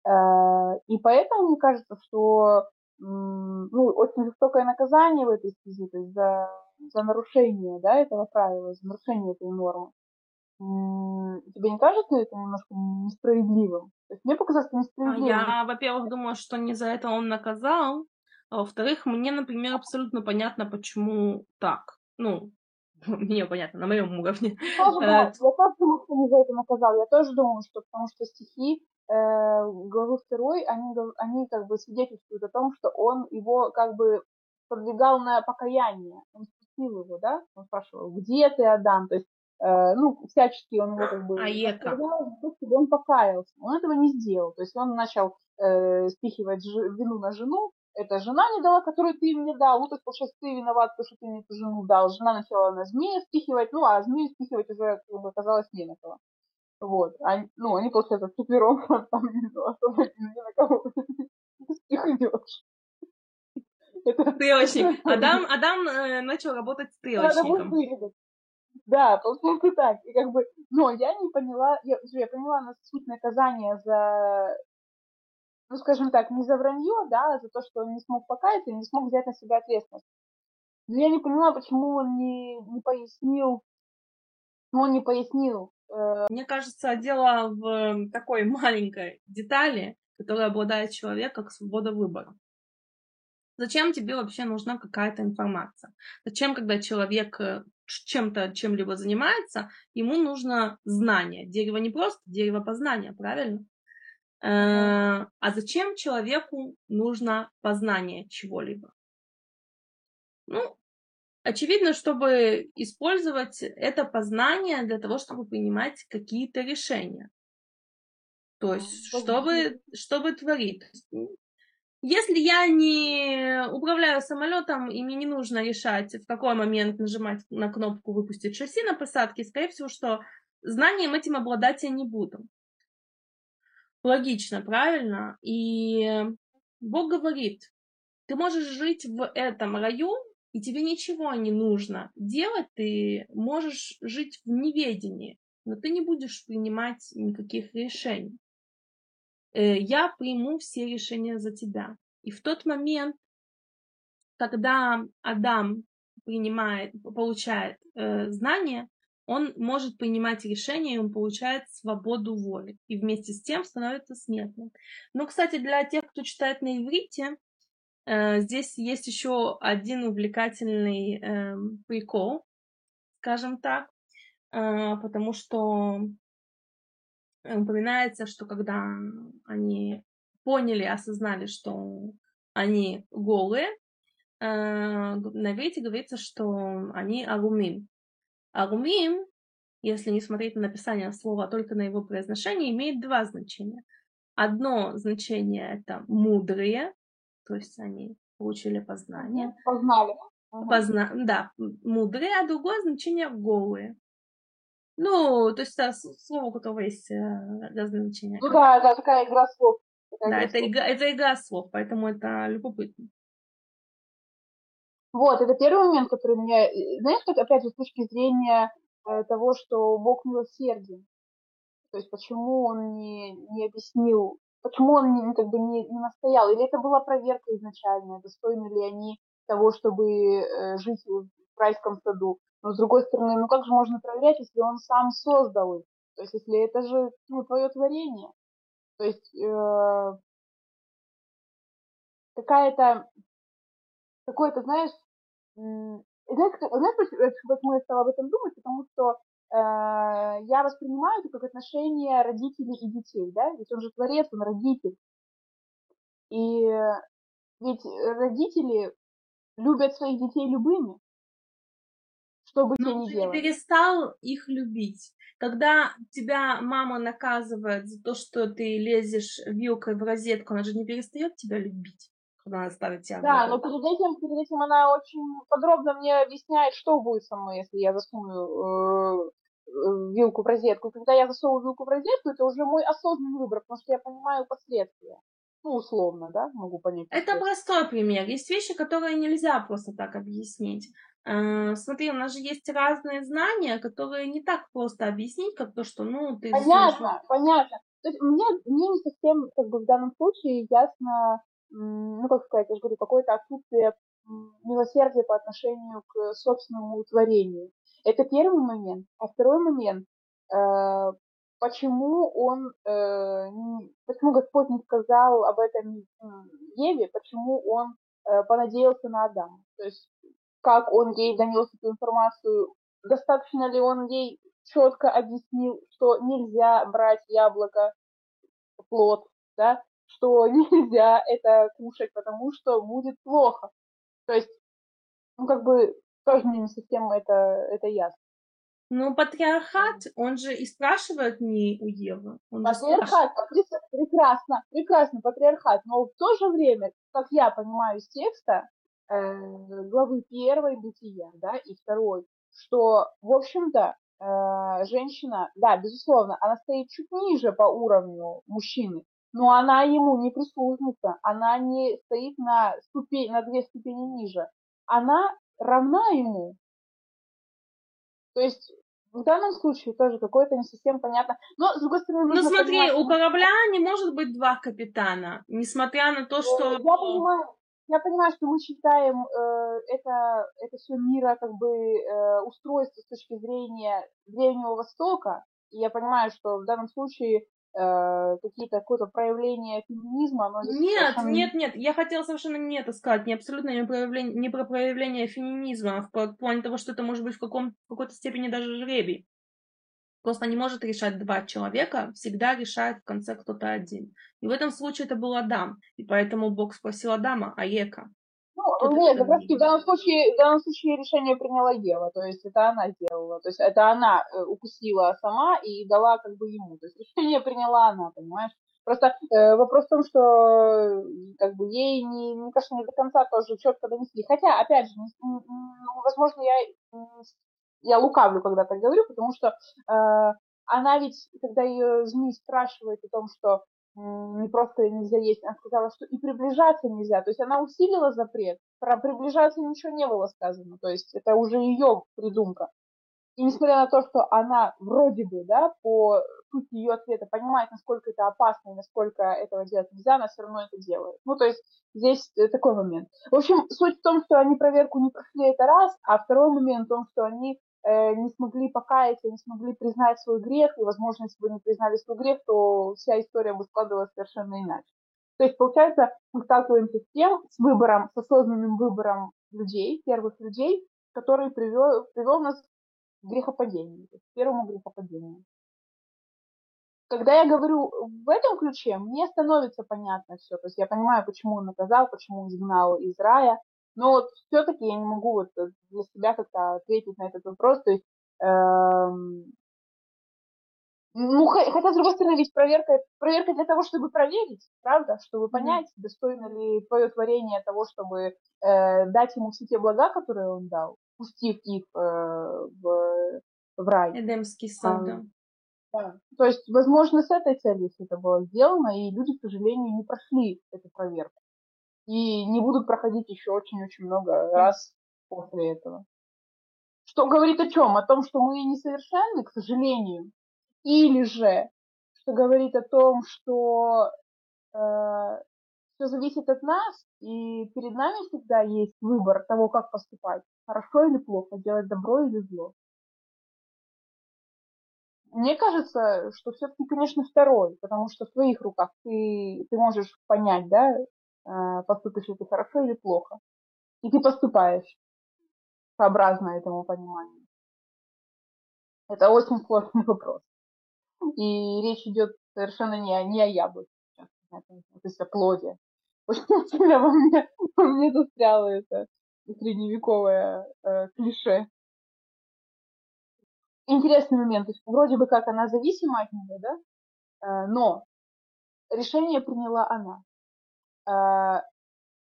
Э, и поэтому мне кажется, что ну, очень жестокое наказание в этой связи, то есть за, за нарушение да, этого правила, за нарушение этой нормы. Тебе не кажется это немножко несправедливым? То есть мне показалось, что несправедливым. Я, во-первых, думаю, что не за это он наказал, а во-вторых, мне, например, абсолютно понятно, почему так. Ну, мне понятно, на моем уровне. Тоже, да, я тоже думаю, что не за это наказал. Я тоже думаю, что потому что стихи э, главы второй, они, они как бы свидетельствуют о том, что он его как бы подвигал на покаяние. Он спустил его, да? Он спрашивал, где ты, Адам? То есть, э, ну, всячески он его как бы... А Ека. чтобы он покаялся. Он этого не сделал. То есть он начал э, спихивать вину на жену, это жена не дала, которую ты мне дал, то есть, получается, ты виноват, потому что ты мне эту жену дал. Жена начала на змея спихивать, ну, а змею спихивать уже как бы, оказалось не на кого. Вот. А, ну, они, получается, вчетвером там особо не на кого спихнешь. Стрелочник. Адам, Адам э, начал работать стрелочником. Да, получается так. И как бы, но я не поняла, я, я поняла на суть наказания за ну, скажем так, не за вранье, да, а за то, что он не смог покаяться не смог взять на себя ответственность. Но я не поняла, почему он не, не пояснил, ну, он не пояснил. Э... Мне кажется, дело в такой маленькой детали, которая обладает человек как свобода выбора. Зачем тебе вообще нужна какая-то информация? Зачем, когда человек э, чем-то, чем-либо занимается, ему нужно знание. Дерево не просто дерево познания, правильно? Э, а зачем человеку нужно познание чего-либо? Ну, очевидно, чтобы использовать это познание для того, чтобы принимать какие-то решения. То есть, чтобы, чтобы творить. Если я не управляю самолетом, и мне не нужно решать, в какой момент нажимать на кнопку выпустить шасси на посадке, скорее всего, что знанием этим обладать я не буду. Логично, правильно? И Бог говорит, ты можешь жить в этом раю, и тебе ничего не нужно делать, ты можешь жить в неведении, но ты не будешь принимать никаких решений. Э, я приму все решения за тебя. И в тот момент, когда Адам принимает, получает э, знания, он может принимать решения, и он получает свободу воли. И вместе с тем становится смертным. Но, кстати, для тех, кто читает на иврите, э, здесь есть еще один увлекательный э, прикол, скажем так, э, потому что упоминается, что когда они поняли, осознали, что они голые, э, на иврите говорится, что они агумим, Арумим, если не смотреть на написание слова, а только на его произношение, имеет два значения. Одно значение это мудрые, то есть они получили познание. Познали. Позна... Да, мудрые, а другое значение голые. Ну, то есть это слово, у которого есть э, разные значения. Ну да, да, такая игра слов. Такая да, игра это, слов. Игра, это игра слов, поэтому это любопытно. Вот, это первый момент, который меня... Э, знаешь, как, опять же, с точки зрения э, того, что Бог милосерден. То есть почему он не, не объяснил, почему он не, как бы не, не настоял, или это была проверка изначальная, достойны ли они того, чтобы э, жить в райском саду. Но с другой стороны, ну как же можно проверять, если он сам создал их? То есть если это же ну, твое творение. То есть э, какая-то какой-то, знаешь, знаешь, знаешь почему я стала об этом думать? Потому что э, я воспринимаю это как отношение родителей и детей, да? Ведь он же творец, он родитель. И ведь родители любят своих детей любыми. Что бы Но ты ни делали. не перестал их любить. Когда тебя мама наказывает за то, что ты лезешь вилкой в розетку, она же не перестает тебя любить, когда она ставит тебя Да, но перед этим, перед этим она очень подробно мне объясняет, что будет со мной, если я засуну э, э, вилку в розетку. Когда я засовываю вилку в розетку, это уже мой осознанный выбор, потому что я понимаю последствия. Ну, условно, да, могу понять. Это простой пример. Есть вещи, которые нельзя просто так объяснить. Э, смотри, у нас же есть разные знания, которые не так просто объяснить, как то, что, ну, ты... Понятно, знаешь... понятно. То есть мне, мне не совсем, как бы, в данном случае ясно, ну, как сказать, я же говорю, какое-то отсутствие милосердия по отношению к собственному творению. Это первый момент. А второй момент, э, почему он, э, почему Господь не сказал об этом Еве, почему он э, понадеялся на Адама. То есть как он ей донес эту информацию, достаточно ли он ей четко объяснил, что нельзя брать яблоко, плод, да, что нельзя это кушать, потому что будет плохо. То есть, ну, как бы, тоже мне не совсем это, это ясно. Ну, патриархат, он же и спрашивает не у Евы. Он патриархат, прекрасно, прекрасно, патриархат. Но в то же время, как я понимаю из текста, главы первой бытия, да, и второй, что, в общем-то, э, женщина, да, безусловно, она стоит чуть ниже по уровню мужчины, но она ему не прислужница, она не стоит на, ступень, на две ступени ниже, она равна ему. То есть в данном случае тоже какое-то не совсем понятно. Но, с другой стороны... Ну, смотри, понимать, у корабля не может быть два капитана, несмотря на то, э, что... Я понимаю, я понимаю, что мы считаем э, это, это все мира как бы э, устройство с точки зрения Древнего Востока. И я понимаю, что в данном случае э, какие-то какое-то проявление феминизма, но здесь Нет, совершенно... нет, нет, я хотела совершенно не это сказать, не абсолютно не, проявление, не про проявление феминизма, а в плане того, что это может быть в, каком, в какой-то степени даже жребий. Просто не может решать два человека, всегда решает в конце кто-то один. И в этом случае это был Адам. И поэтому Бог спросил Адама, а Ека. Ну, нет, как раз в данном случае, в данном случае решение приняла Ева, то есть это она сделала, то есть это она э, укусила сама и дала как бы ему, то есть решение приняла она, понимаешь? Просто э, вопрос в том, что как бы ей не, мне кажется, не до конца тоже четко донесли. Хотя, опять же, ну, возможно, я я лукавлю, когда так говорю, потому что э, она ведь, когда ее змей спрашивает о том, что э, не просто нельзя есть, она сказала, что и приближаться нельзя. То есть она усилила запрет. Про приближаться ничего не было сказано. То есть это уже ее придумка. И несмотря на то, что она вроде бы, да, по сути ее ответа понимает, насколько это опасно и насколько этого делать нельзя, она все равно это делает. Ну, то есть здесь такой момент. В общем, суть в том, что они проверку не прошли, это раз, а второй момент в том, что они Э, не смогли покаяться, не смогли признать свой грех, и, возможно, если бы не признали свой грех, то вся история бы складывалась совершенно иначе. То есть, получается, мы сталкиваемся с тем, с выбором, с осознанным выбором людей, первых людей, который привел, привел нас к грехопадению, к первому грехопадению. Когда я говорю в этом ключе, мне становится понятно все. То есть я понимаю, почему он наказал, почему он изгнал из рая, но вот все-таки я не могу вот э, для себя как-то ответить на этот вопрос. То есть, эм, ну, хотя, с другой стороны, ведь проверка, проверка для того, чтобы проверить, правда, чтобы понять, mm-hmm. достойно ли твое творение того, чтобы э, дать ему все те блага, которые он дал, пустив их э, в, в рай. Эдемский сад, да. Да. То есть, возможно, с этой целью все это было сделано, и люди, к сожалению, не прошли эту проверку и не будут проходить еще очень-очень много раз после этого. Что говорит о чем? О том, что мы несовершенны, к сожалению, или же, что говорит о том, что э, все зависит от нас, и перед нами всегда есть выбор того, как поступать, хорошо или плохо, делать добро или зло. Мне кажется, что все-таки, конечно, второй, потому что в твоих руках ты, ты можешь понять, да, поступишь ли ты хорошо или плохо. И ты поступаешь сообразно этому пониманию. Это очень сложный вопрос. И речь идет совершенно не о, не о яблоке, то есть о плоде. Очень сильно во мне, во мне застряло это средневековое э, клише. интересный момент. То есть вроде бы как она зависима от него, да? Э, но решение приняла она. Э,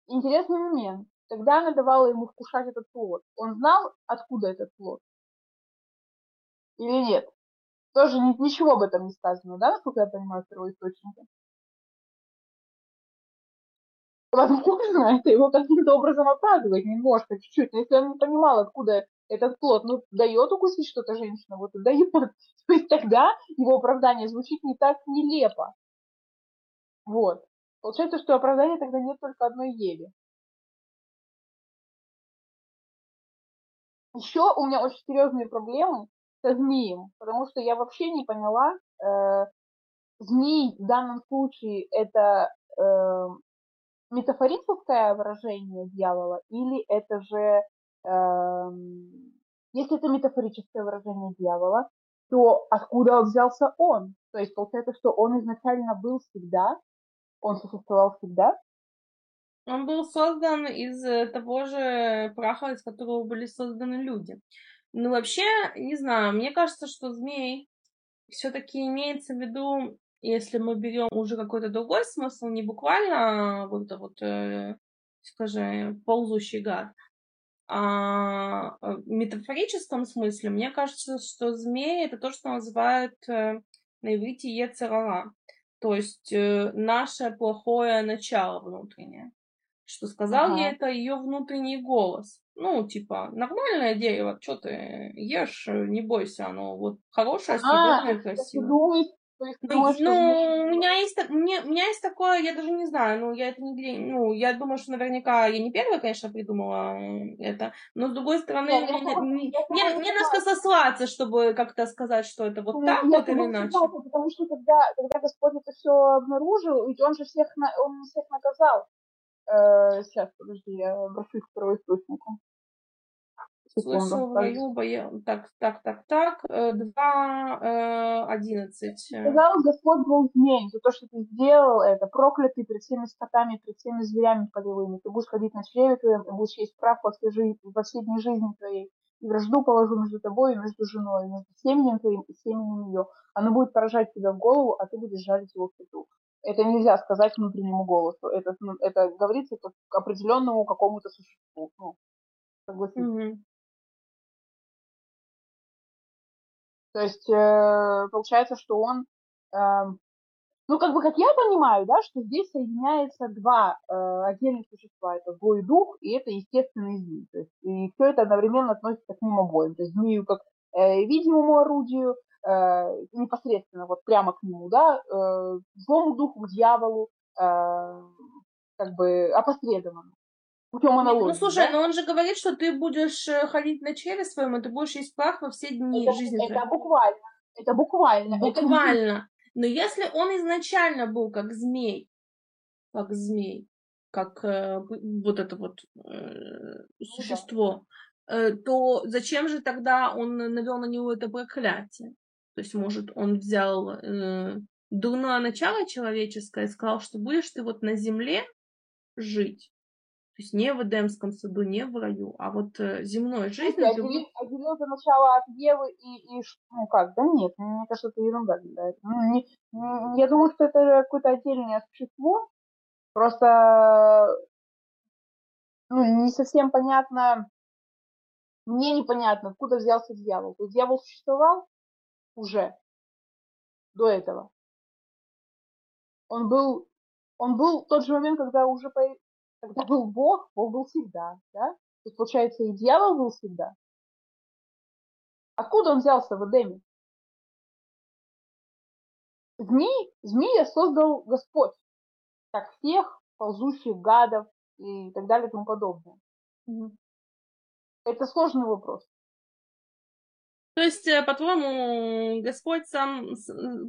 интересный момент. Когда она давала ему вкушать этот плод, он знал, откуда этот плод? Или нет? Тоже ничего об этом не сказано, да, насколько я понимаю, в первоисточнике? Возможно, это его каким-то образом оправдывает немножко, чуть-чуть. Но если он не понимал, откуда этот плод, ну, дает укусить что-то женщина, вот и дает. То есть тогда его оправдание звучит не так нелепо. Вот. Получается, что оправдания тогда нет только одной Еве. Еще у меня очень серьезные проблемы со змеем, потому что я вообще не поняла, э, змей в данном случае это э, метафорическое выражение дьявола или это же, э, если это метафорическое выражение дьявола, то откуда взялся он? То есть получается, что он изначально был всегда, он существовал всегда. Он был создан из э, того же праха, из которого были созданы люди. Ну, вообще, не знаю, мне кажется, что змей все-таки имеется в виду, если мы берем уже какой-то другой смысл, не буквально вот это вот, э, скажем, ползущий гад, а в метафорическом смысле, мне кажется, что змей это то, что называют э, на иврите ецерара. То есть э, наше плохое начало внутреннее. Что сказал ага. ей это ее внутренний голос. Ну, типа, нормальное дерево, что ты ешь, не бойся, оно вот хорошее, съедобное, красивое. То есть, ну, думаешь, ну у меня есть мне, у меня есть такое, я даже не знаю, ну я это не ну я думаю, что наверняка я не первая, конечно, придумала это, но с другой стороны я, мне, я, мне, я, мне, мне нужно сослаться, чтобы как-то сказать, что это вот ну, так я вот или иначе. Потому что когда, когда Господь это все обнаружил, ведь он же всех на, он всех наказал. Э, сейчас, подожди, я обращусь к первоисточнику. Слышал в раю боя... Так, так, так, так. Э, два э, одиннадцать. Сказал Господь был змей за то, что ты сделал это. Проклятый перед всеми скотами, перед всеми зверями полевыми. Ты будешь ходить на чреве твоем, и будешь есть прав во все, жизни, во дни жизни твоей. И вражду положу между тобой и между женой, между семенем твоим и семенем ее. Оно будет поражать тебя в голову, а ты будешь жарить его в пету. Это нельзя сказать внутреннему голосу. Это, ну, это говорится определенному какому-то существу. Ну, согласитесь. Mm-hmm. То есть э, получается, что он, э, ну как бы как я понимаю, да, что здесь соединяется два э, отдельных существа, это злой дух и это естественный змей. То есть, и все это одновременно относится к ним обоим. То есть змею как э, видимому орудию, непосредственно вот прямо к нему, да, злому духу, дьяволу, как бы опосредованно путем аналогии. Ну, слушай, да? но он же говорит, что ты будешь э, ходить на чреве своем, и ты будешь есть прах во все дни это, жизни. Это твоей. буквально. Это буквально. Буквально. Это... Но если он изначально был как змей, как змей, как э, вот это вот э, существо, э, то зачем же тогда он навел на него это проклятие? То есть, может, он взял э, дурное начало человеческое и сказал, что будешь ты вот на земле жить, то есть не в Эдемском саду, не в раю, а вот э, земной жизнью. Ты отделил, отделил за начало от Евы и, и ну как, да нет, мне кажется, это ерунда. Да. Ну, не, не, я думаю, что это какое-то отдельное существо, просто ну, не совсем понятно, мне непонятно, откуда взялся дьявол. То есть дьявол существовал уже до этого. Он был, он был в тот же момент, когда уже когда был Бог, Бог был всегда, да? То есть, получается, и дьявол был всегда. Откуда он взялся в Эдеме? Змей, змея создал Господь, как всех ползущих гадов и так далее и тому подобное. Угу. Это сложный вопрос. То есть, э, по-твоему, Господь сам,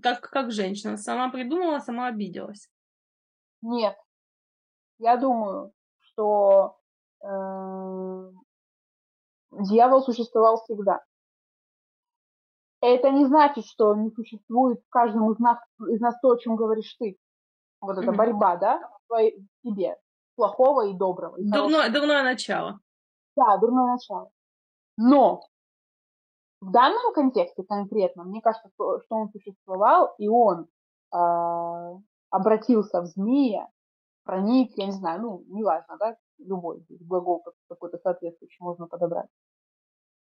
как, как женщина, сама придумала, сама обиделась? Нет, я думаю, что э, дьявол существовал всегда. Это не значит, что не существует в каждом из нас, из нас то, о чем говоришь ты. Вот эта mm-hmm. борьба, да, в тебе, плохого и доброго. И дурное, дурное начало. Да, дурное начало. Но в данном контексте конкретно, мне кажется, что он существовал, и он э, обратился в змея, проник, я не знаю, ну, неважно, да, любой глагол какой-то соответствующий можно подобрать.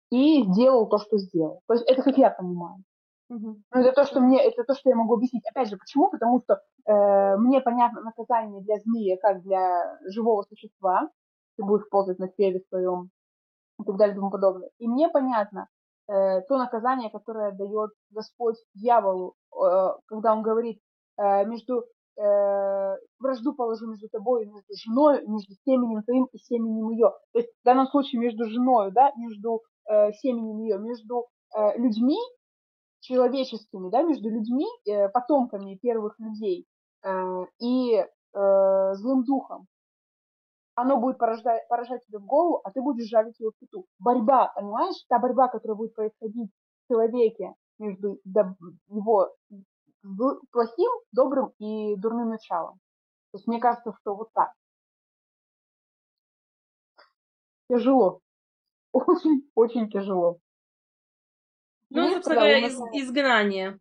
И сделал то, что сделал. То есть это как я понимаю. Угу. Ну, это то, что мне, это то, что я могу объяснить. Опять же, почему? Потому что э, мне понятно наказание для змеи, как для живого существа. Ты будешь ползать на теле своем и так далее и тому подобное. И мне понятно э, то наказание, которое дает Господь дьяволу, э, когда он говорит э, между э, вражду положу между тобой между женой, между семенем твоим и семенем ее. То есть в данном случае между женой, да, между э, семенем ее, между э, людьми человеческими, да, между людьми, э, потомками первых людей э, и э, злым духом. Оно будет поражать, поражать тебе в голову, а ты будешь жалить его в пету. Борьба, понимаешь? Та борьба, которая будет происходить в человеке между его плохим, добрым и дурным началом. То есть мне кажется, что вот так. Тяжело. Очень, очень тяжело. Ну, собственно говоря, из, изгнание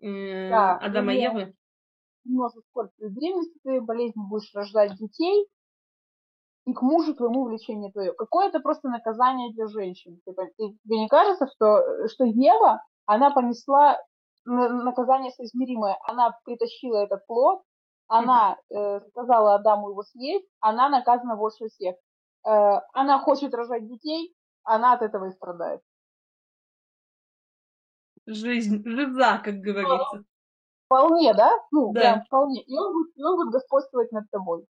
э, да, Адама и Евы. Скорость беременности твоей болезни, будешь рождать детей, и к мужу твоему влечение твое. Какое это просто наказание для женщин? Типа, тебе не кажется, что, что Ева, она понесла наказание соизмеримое. Она притащила этот плод, она э, сказала Адаму его съесть, она наказана больше всех. Э, она хочет рожать детей, она от этого и страдает. Жизнь, жиза, как говорится. Вполне, да? Ну, да. прям вполне. И он, будет, и он будет господствовать над тобой.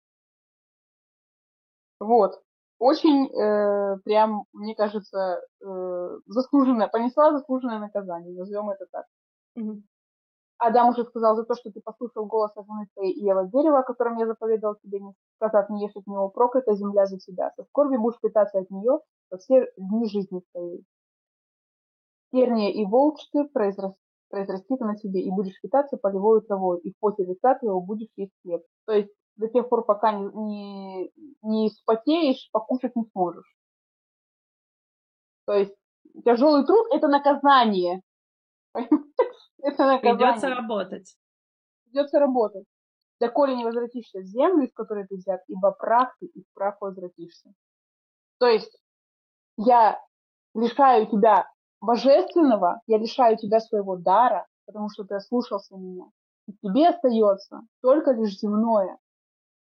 Вот. Очень, э, прям, мне кажется, э, заслуженное, понесла заслуженное наказание, назовем это так. Угу. Адам уже сказал за то, что ты послушал голос жены твоей и дерева, о котором я заповедовал тебе, не сказав, не ешь от него проклята земля за тебя. Со скорби будешь питаться от нее во все дни жизни твоей. Терния и волчцы произрастут произрастит на тебе, и будешь питаться полевой травой, и в поте лица твоего будешь есть хлеб. То есть до тех пор, пока не, не, не спотеешь, покушать не сможешь. То есть тяжелый труд – это наказание. Это наказание. Придется работать. Придется работать. Доколе не возвратишься в землю, из которой ты взят, ибо прах ты, и в прах возвратишься. То есть я лишаю тебя божественного, я лишаю тебя своего дара, потому что ты ослушался меня. И тебе остается только лишь земное,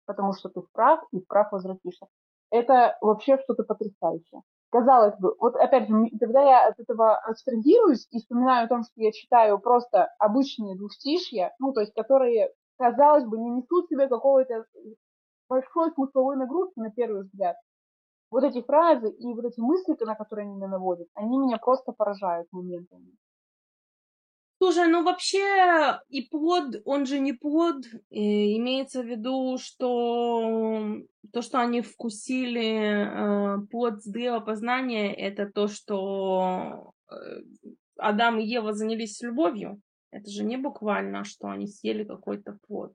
потому что ты в прах, и в прах возвратишься. Это вообще что-то потрясающее. Казалось бы, вот опять же, когда я от этого абстрагируюсь и вспоминаю о том, что я читаю просто обычные двустишья, ну, то есть, которые, казалось бы, не несут в себе какого-то большой смысловой нагрузки на первый взгляд, вот эти фразы и вот эти мысли, на которые они меня наводят, они меня просто поражают моментами. Слушай, ну вообще и плод, он же не плод, и имеется в виду, что то, что они вкусили э, плод с древа познания, это то, что э, Адам и Ева занялись любовью. Это же не буквально, что они съели какой-то плод.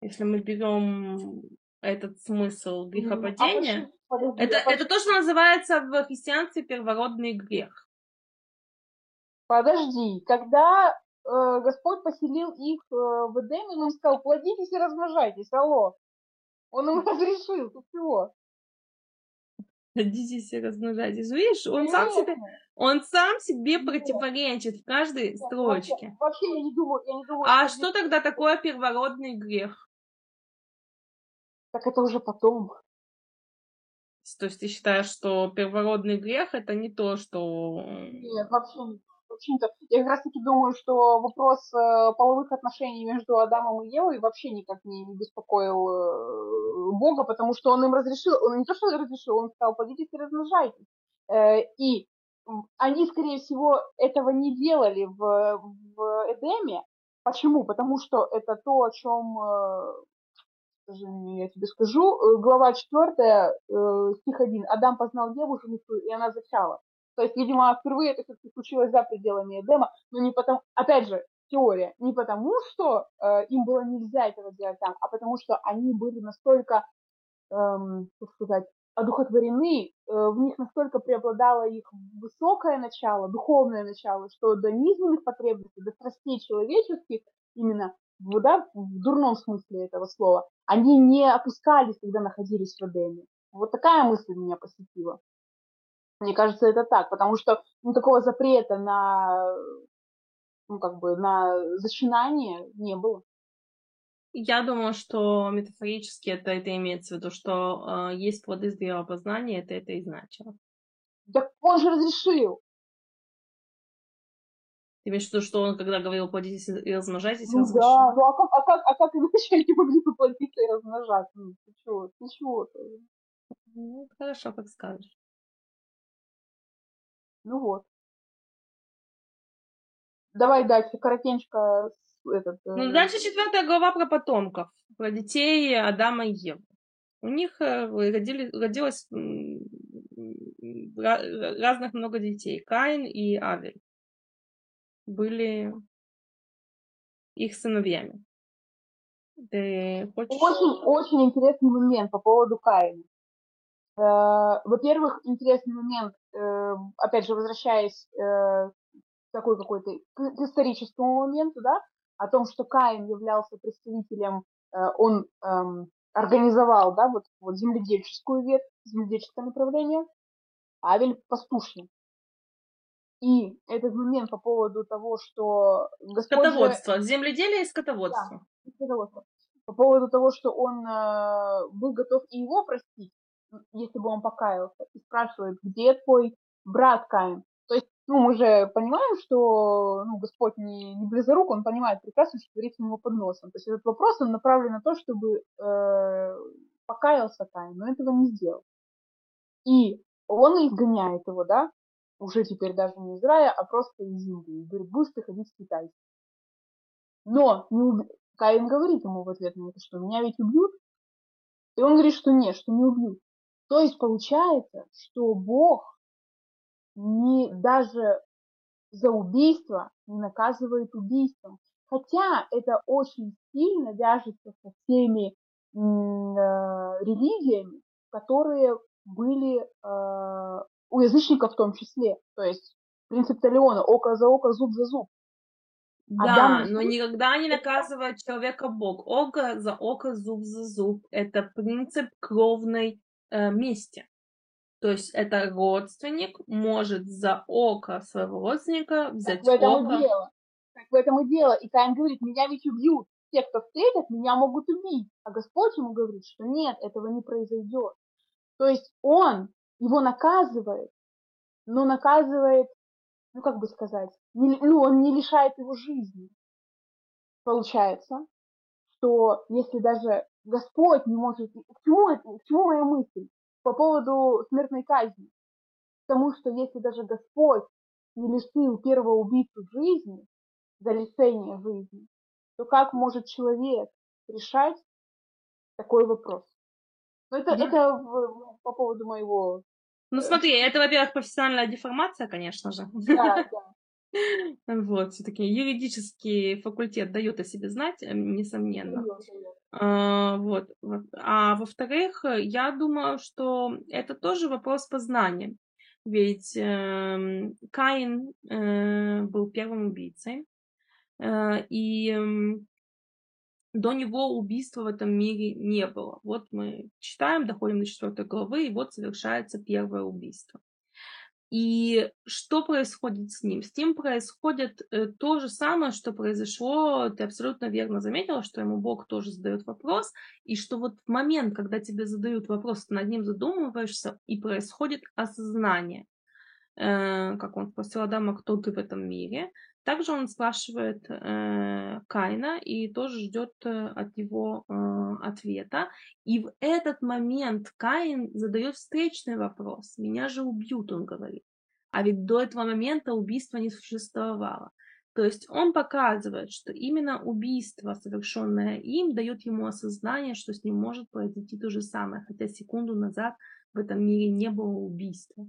Если мы берем этот смысл грехопадения, а это, это то, что называется в христианстве первородный грех. Подожди, когда э, Господь поселил их э, в Эдеме, он сказал, плодитесь и размножайтесь, алло. Он им разрешил, ты чего? Плодитесь и размножайтесь. Видишь, он сам себе, он сам себе противоречит в каждой строчке. Вообще, я не думаю, я не думаю. А что тогда такое первородный грех? Так это уже потом. То есть ты считаешь, что первородный грех это не то, что... Нет, вообще не общем-то, я как раз таки думаю, что вопрос э, половых отношений между Адамом и Евой вообще никак не, беспокоил э, Бога, потому что он им разрешил, он не то, что разрешил, он сказал, пойдите и размножайтесь. Э, и они, скорее всего, этого не делали в, в Эдеме. Почему? Потому что это то, о чем я тебе скажу, глава 4, стих 1. Адам познал Еву, жену и она зачала. То есть, видимо, впервые это все-таки случилось за пределами Эдема, но не потому, опять же, теория, не потому, что э, им было нельзя этого делать там, а потому что они были настолько, эм, как сказать, одухотворены э, в них настолько преобладало их высокое начало, духовное начало, что до низменных потребностей, до страстей человеческих, именно в, да, в дурном смысле этого слова, они не опускались, когда находились в Эдеме. Вот такая мысль меня посетила. Мне кажется, это так, потому что ну, такого запрета на, ну, как бы, на зачинание не было. Я думаю, что метафорически это, это имеется в виду, что э, есть плоды здравого познания, это это и значило. Так он же разрешил. Ты имеешь в виду, что он, когда говорил плодитесь и размножайтесь, ну, разрешил? Да, ну а как, а как, а как иначе они могли бы плодиться и размножаться? Ну, ты чего, ты чего-то? Ну, хорошо, как скажешь. Ну вот. Давай дальше, коротенько этот... Ну, э, дальше четвертая глава про потомков, про детей Адама и Евы. У них э, родили, родилось разных много детей. Каин и Авель были их сыновьями. Ты хочешь... Очень, очень интересный момент по поводу Каина. Э, во-первых, интересный момент, э, опять же, возвращаясь э, такой какой-то к историческому моменту, да, о том, что Каин являлся представителем, он эм, организовал, да, вот, вот земледельческую ветвь, земледельческое направление, Авель пастушник. И этот момент по поводу того, что Господь Скотоводство, же... земледелие и скотоводство. Да, скотоводство. По поводу того, что он э, был готов и его простить, если бы он покаялся, и спрашивает, где твой брат Каин? То есть, ну, мы же понимаем, что ну, Господь не, не близорук, он понимает прекрасно, что творится у него под носом. То есть этот вопрос, он направлен на то, чтобы э, покаялся Каин, но этого не сделал. И он изгоняет его, да, уже теперь даже не из рая, а просто из земли. И говорит, будешь ты ходить в Китай. Но не уб... Каин говорит ему в ответ на это, что меня ведь убьют. И он говорит, что нет, что не убьют. То есть получается, что Бог не даже за убийство не наказывает убийством. Хотя это очень сильно вяжется со всеми э, религиями, которые были э, у язычников в том числе. То есть принцип Талиона – око за око, зуб за зуб. Да, Адам... но никогда не наказывает человека Бог. Око за око, зуб за зуб. Это принцип кровной э, мести. То есть это родственник может за око своего родственника взять так в этом око. И дело. Так в этом и дело. И Каин говорит, меня ведь убьют. Те, кто встретят, меня могут убить. А Господь ему говорит, что нет, этого не произойдет. То есть он его наказывает, но наказывает, ну как бы сказать, не, ну он не лишает его жизни. Получается, что если даже Господь не может... К чему, к чему моя мысль? По поводу смертной казни. Потому что если даже Господь не лишил первого убийцу жизни, за лишение жизни, то как может человек решать такой вопрос? Ну, это, да. это в, по поводу моего... Ну, смотри, это, во-первых, профессиональная деформация, конечно же. Да, да. Вот, все-таки юридический факультет дает о себе знать, э, несомненно. А, вот. А во-вторых, я думаю, что это тоже вопрос познания. Ведь э, Каин э, был первым убийцей, э, и до него убийства в этом мире не было. Вот мы читаем, доходим до четвертой главы, и вот совершается первое убийство. И что происходит с ним? С ним происходит э, то же самое, что произошло, ты абсолютно верно заметила, что ему Бог тоже задает вопрос, и что вот в момент, когда тебе задают вопрос, ты над ним задумываешься, и происходит осознание. Э, как он спросил Адама, кто ты в этом мире, также он спрашивает э, Каина и тоже ждет э, от него э, ответа. И в этот момент Каин задает встречный вопрос. Меня же убьют, он говорит. А ведь до этого момента убийства не существовало. То есть он показывает, что именно убийство, совершенное им, дает ему осознание, что с ним может произойти то же самое, хотя секунду назад в этом мире не было убийства.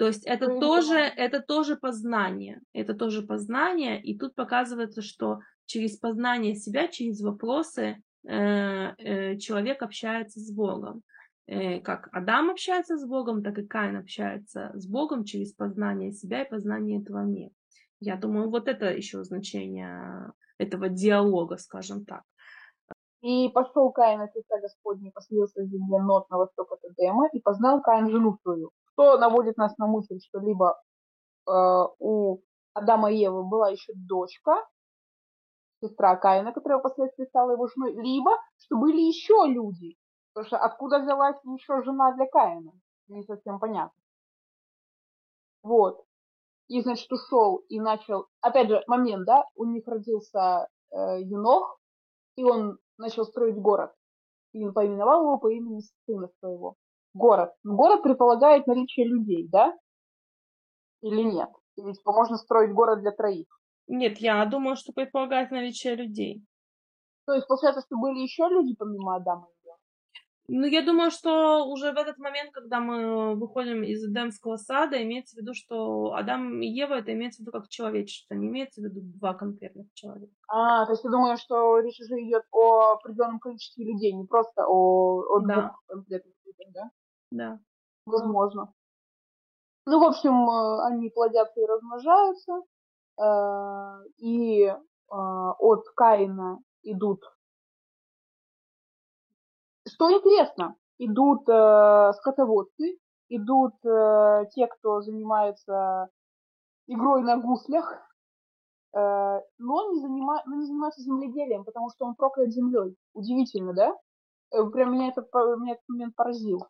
То есть это ну, тоже, это тоже познание. Это тоже познание. И тут показывается, что через познание себя, через вопросы э, э, человек общается с Богом. э, как Адам общается с Богом, так и Каин общается с Богом через познание себя и познание этого мира. Я думаю, вот это еще значение этого диалога, скажем так. И пошел Каин от лица Господня, поселился в земле Нот на восток от Эдема, и познал Каин жену свою. Что наводит нас на мысль, что либо э, у Адама и Евы была еще дочка, сестра Каина, которая впоследствии стала его женой, либо что были еще люди. Потому что откуда взялась еще жена для Каина? Не совсем понятно. Вот. И, значит, ушел и начал... Опять же, момент, да? У них родился э, Енох, и он начал строить город. И он поименовал его по имени сына своего. Город. Город предполагает наличие людей, да? Или нет? Или типа можно строить город для троих? Нет, я думаю, что предполагает наличие людей. То есть получается, что были еще люди помимо Адама ну, я думаю, что уже в этот момент, когда мы выходим из Эдемского сада, имеется в виду, что Адам и Ева, это имеется в виду как человечество, не имеется в виду два конкретных человека. А, то есть ты думаешь, что речь уже идет о определенном количестве людей, не просто о, о да. двух конкретных людях, да? Да. Возможно. Ну, в общем, э, они плодятся и размножаются, э, и э, от Каина идут что интересно, идут скотоводцы, идут те, кто занимается игрой на гуслях, но он не, занима... но не занимается земледелием, потому что он проклят землей. Удивительно, да? Прям меня, это, меня этот момент поразил.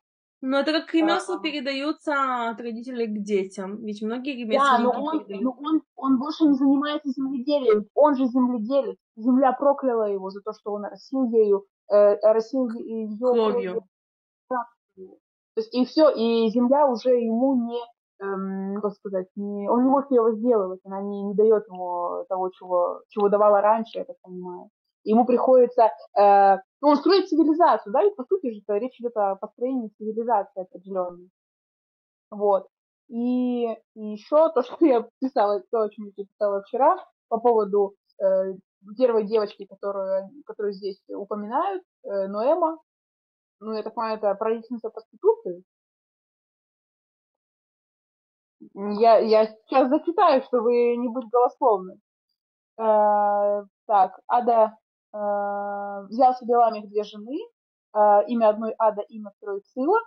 Ну, это как ремесла а, передаются от родителей к детям. Ведь многие ремесла да, но он, но он, он больше не занимается земледелием. Он же земледелец. Земля прокляла его за то, что он растил ею э, растил ее кровью. То есть и все, и земля уже ему не, эм, как сказать, не, он не может ее возделывать, она не, не дает ему того, чего, чего давала раньше, я так понимаю. Ему приходится, э, ну, он строит цивилизацию, да, ведь по сути же речь идет о построении цивилизации определенной. Вот. И, и еще то, что я писала, то, о чем я писала вчера, по поводу э, первой девочки, которую, которую здесь упоминают, э, Ноэма, ну, я так понимаю, это правительница проституции. Я, я сейчас зачитаю, чтобы не быть голословной. Э, так, Ада взял себе Ламих две жены, э, имя одной Ада, имя второй Цила,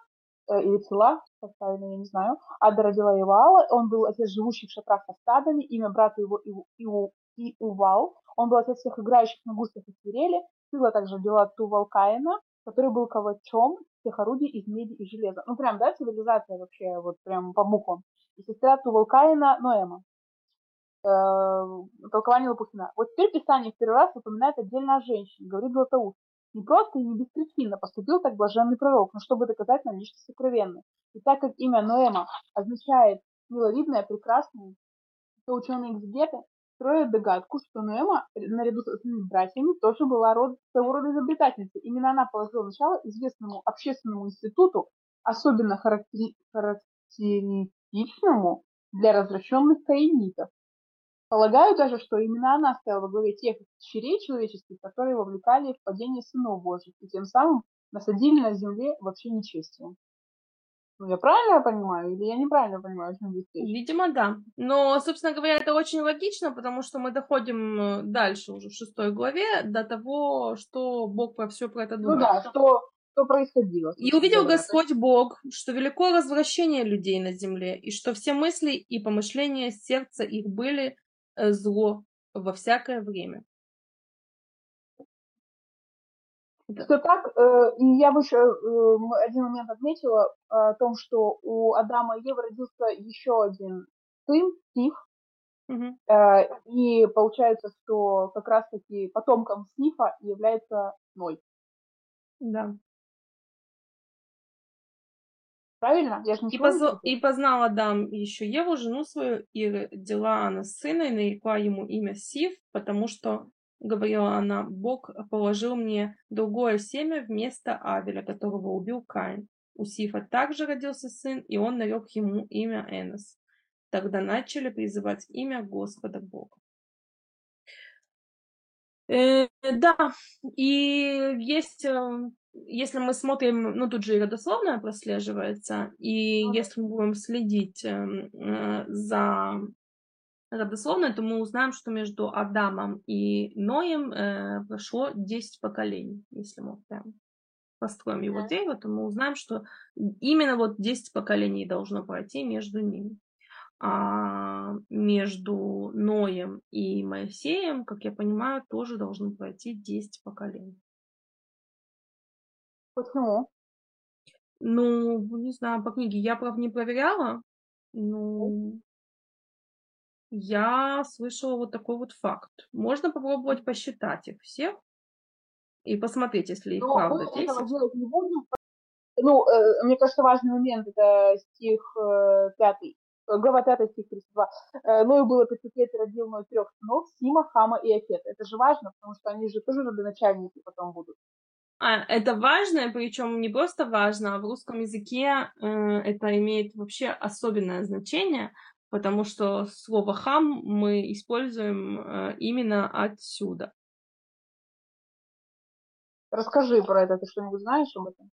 э, или Цила, как правильно, я не знаю. Ада родила Ивала, он был отец живущих в шатрах со стадами, имя брата его Иву, Иву, и Увал. Он был отец всех играющих на гуслях и свирели. Сила также дела Тувал Каина, который был ковачом всех орудий из меди и железа. Ну, прям, да, цивилизация вообще, вот прям по буквам. И сестра Тувал Каина Ноэма. Э, толкование Лопухина. Вот теперь Писание в первый раз упоминает отдельно о женщине, говорит Златоуст. Не просто и не беспричинно поступил так блаженный пророк, но чтобы доказать нам нечто сокровенное. И так как имя Ноэма означает миловидное, прекрасное, то ученые-эксперты строят догадку, что Ноэма, наряду с своими братьями, тоже была род, своего рода изобретательницей. Именно она положила начало известному общественному институту, особенно характери- характеристичному для развращенных каинитов. Полагаю даже, что именно она стояла во главе тех дочерей человеческих, которые вовлекали в падение сынов Божьих, и тем самым насадили на земле вообще нечестие. Ну, я правильно понимаю или я неправильно понимаю, о чем здесь речь? Видимо, да. Но, собственно говоря, это очень логично, потому что мы доходим э, дальше уже в шестой главе до того, что Бог про все про это думает. Ну да, что, что происходило. И увидел Господь Бог, что велико развращение людей на земле, и что все мысли и помышления сердца их были зло во всякое время. Что так, э, и я еще э, один момент отметила э, о том, что у Адама и Евы родился еще один сын, Стив, Угу. И получается, что как раз-таки потомком Снифа является Ной. Да. Правильно? Я же и, позо... и познал Адам еще Еву, жену свою, и родила она сына, и нарекла ему имя Сив, потому что говорила она, Бог положил мне другое семя вместо Авеля, которого убил Каин. У Сифа также родился сын, и он нарек ему имя Энос. Тогда начали призывать имя Господа Бога. Э, да, и есть э, если мы смотрим, ну тут же и родословная прослеживается, и ну, если мы будем следить эм, э, за родословной, то мы узнаем, что между Адамом и Ноем э, прошло 10 поколений, если мы прям построим его да. дерево, то мы узнаем, что именно вот 10 поколений должно пройти между ними. А между Ноем и Моисеем, как я понимаю, тоже должно пройти 10 поколений. Почему? Ну, не знаю, по книге я, правда, не проверяла. Ну, я слышала вот такой вот факт. Можно попробовать посчитать их всех и посмотреть, если их Но правда мы 10. этого делать не будем. Ну, э, мне кажется, важный момент это стих э, пятый. Э, глава 5, стих 32. Э, Ною было 500 лет и родил Ной трех сынов, Сима, Хама и Афет. Это же важно, потому что они же тоже родоначальники потом будут. А, это важно, причем не просто важно, а в русском языке э, это имеет вообще особенное значение, потому что слово хам мы используем э, именно отсюда. Расскажи про это, ты что-нибудь знаешь об этом?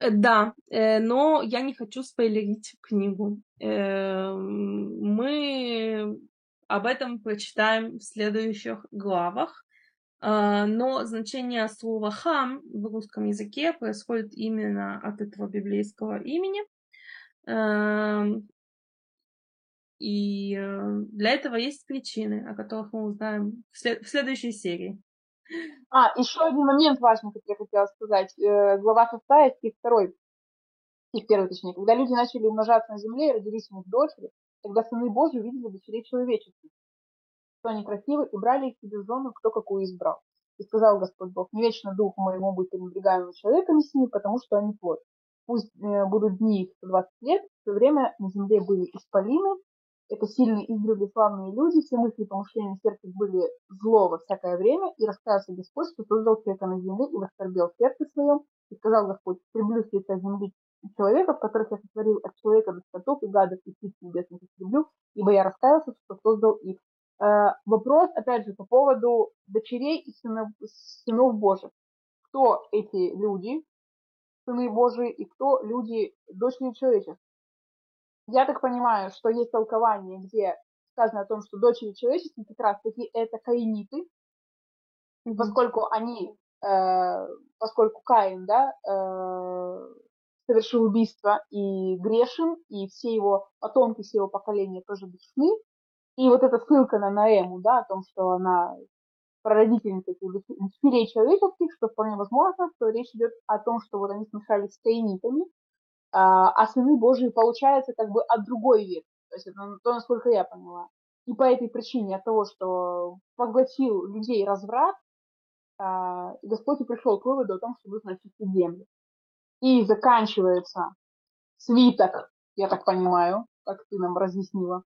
Э, да, но я не хочу спойлерить книгу. Мы об этом прочитаем в следующих главах. А, но значение слова хам в русском языке происходит именно от этого библейского имени. Эм, и э, для этого есть причины, о которых мы узнаем в, след- в следующей серии. А, еще один момент важный, который я хотела сказать. Э, глава 6, стих 2. Стих 1, точнее. Когда люди начали умножаться на земле и родились у них дочери, тогда сыны Божьи увидели дочерей человеческих что они красивы, и брали их себе в жену, кто какую избрал. И сказал Господь Бог, не вечно духу моему быть пренебрегаемым человеком с ними, потому что они плод. Пусть э, будут дни их 120 лет, в то время на земле были исполины, это сильные издревле славные люди, все мысли и помышления сердца были зло во всякое время, и раскаялся Господь, что создал человека на земле и восторбел сердце своем, и сказал Господь, стреблю с лица земли человеков, которых я сотворил от человека до скотов и гадов и птиц небесных истреблю, ибо я раскаялся, что создал их. Э, вопрос, опять же, по поводу дочерей и сынов, сынов Божьих. Кто эти люди, сыны Божии, и кто люди, дочери человеческие? Я так понимаю, что есть толкование, где сказано о том, что дочери человеческие как раз таки это каиниты, mm-hmm. поскольку они, э, поскольку Каин, да, э, совершил убийство и грешен, и все его потомки, все его поколения тоже грешны, и вот эта ссылка на Наэму, да, о том, что она прародительница дочерей человеческих, что вполне возможно, что речь идет о том, что вот они смешались с каинитами, а, а сыны Божьи получается как бы от другой ветви. То есть это то, насколько я поняла. И по этой причине, от того, что поглотил людей разврат, а, Господь и пришел к выводу о том, что нужно очистить землю. И заканчивается свиток, я так понимаю, как ты нам разъяснила,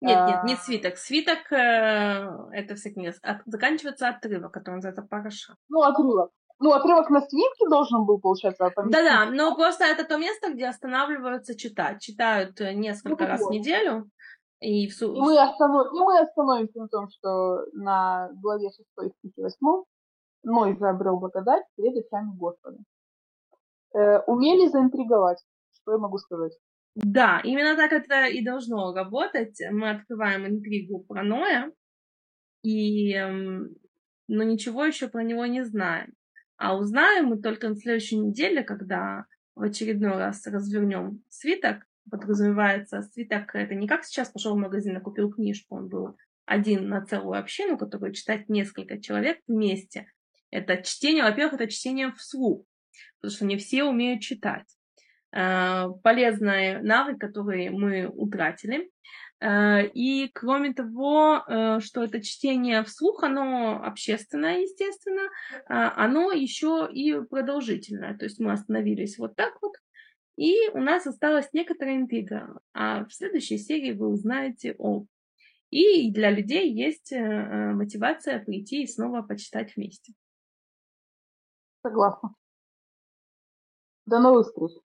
нет, нет, не а. свиток. Свиток э, это вся книга. От, заканчивается отрывок, который называется Параша. Ну, отрывок. Ну, отрывок на свитке должен был, получаться. Да-да, но просто это то место, где останавливаются читать. Читают э, несколько ну, раз вот. в неделю. И, в... и, мы останов... и мы остановимся на том, что на главе 6 стихе 8 Ной заобрел благодать перед очами Господа. Э, умели заинтриговать, что я могу сказать. Да, именно так это и должно работать. Мы открываем интригу про Ноя, и, эм, но ничего еще про него не знаем. А узнаем мы только на следующей неделе, когда в очередной раз развернем свиток. Подразумевается, свиток это не как сейчас пошел в магазин и купил книжку, он был один на целую общину, который читать несколько человек вместе. Это чтение, во-первых, это чтение вслух, потому что не все умеют читать. Э, полезный навык, который мы утратили. Э, и кроме того, э, что это чтение вслух, оно общественное, естественно, оно еще и продолжительное. То есть мы остановились вот так вот, и у нас осталась некоторая интрига. А в следующей серии вы узнаете о. И для людей есть мотивация прийти и снова почитать вместе. Согласна. До новых встреч.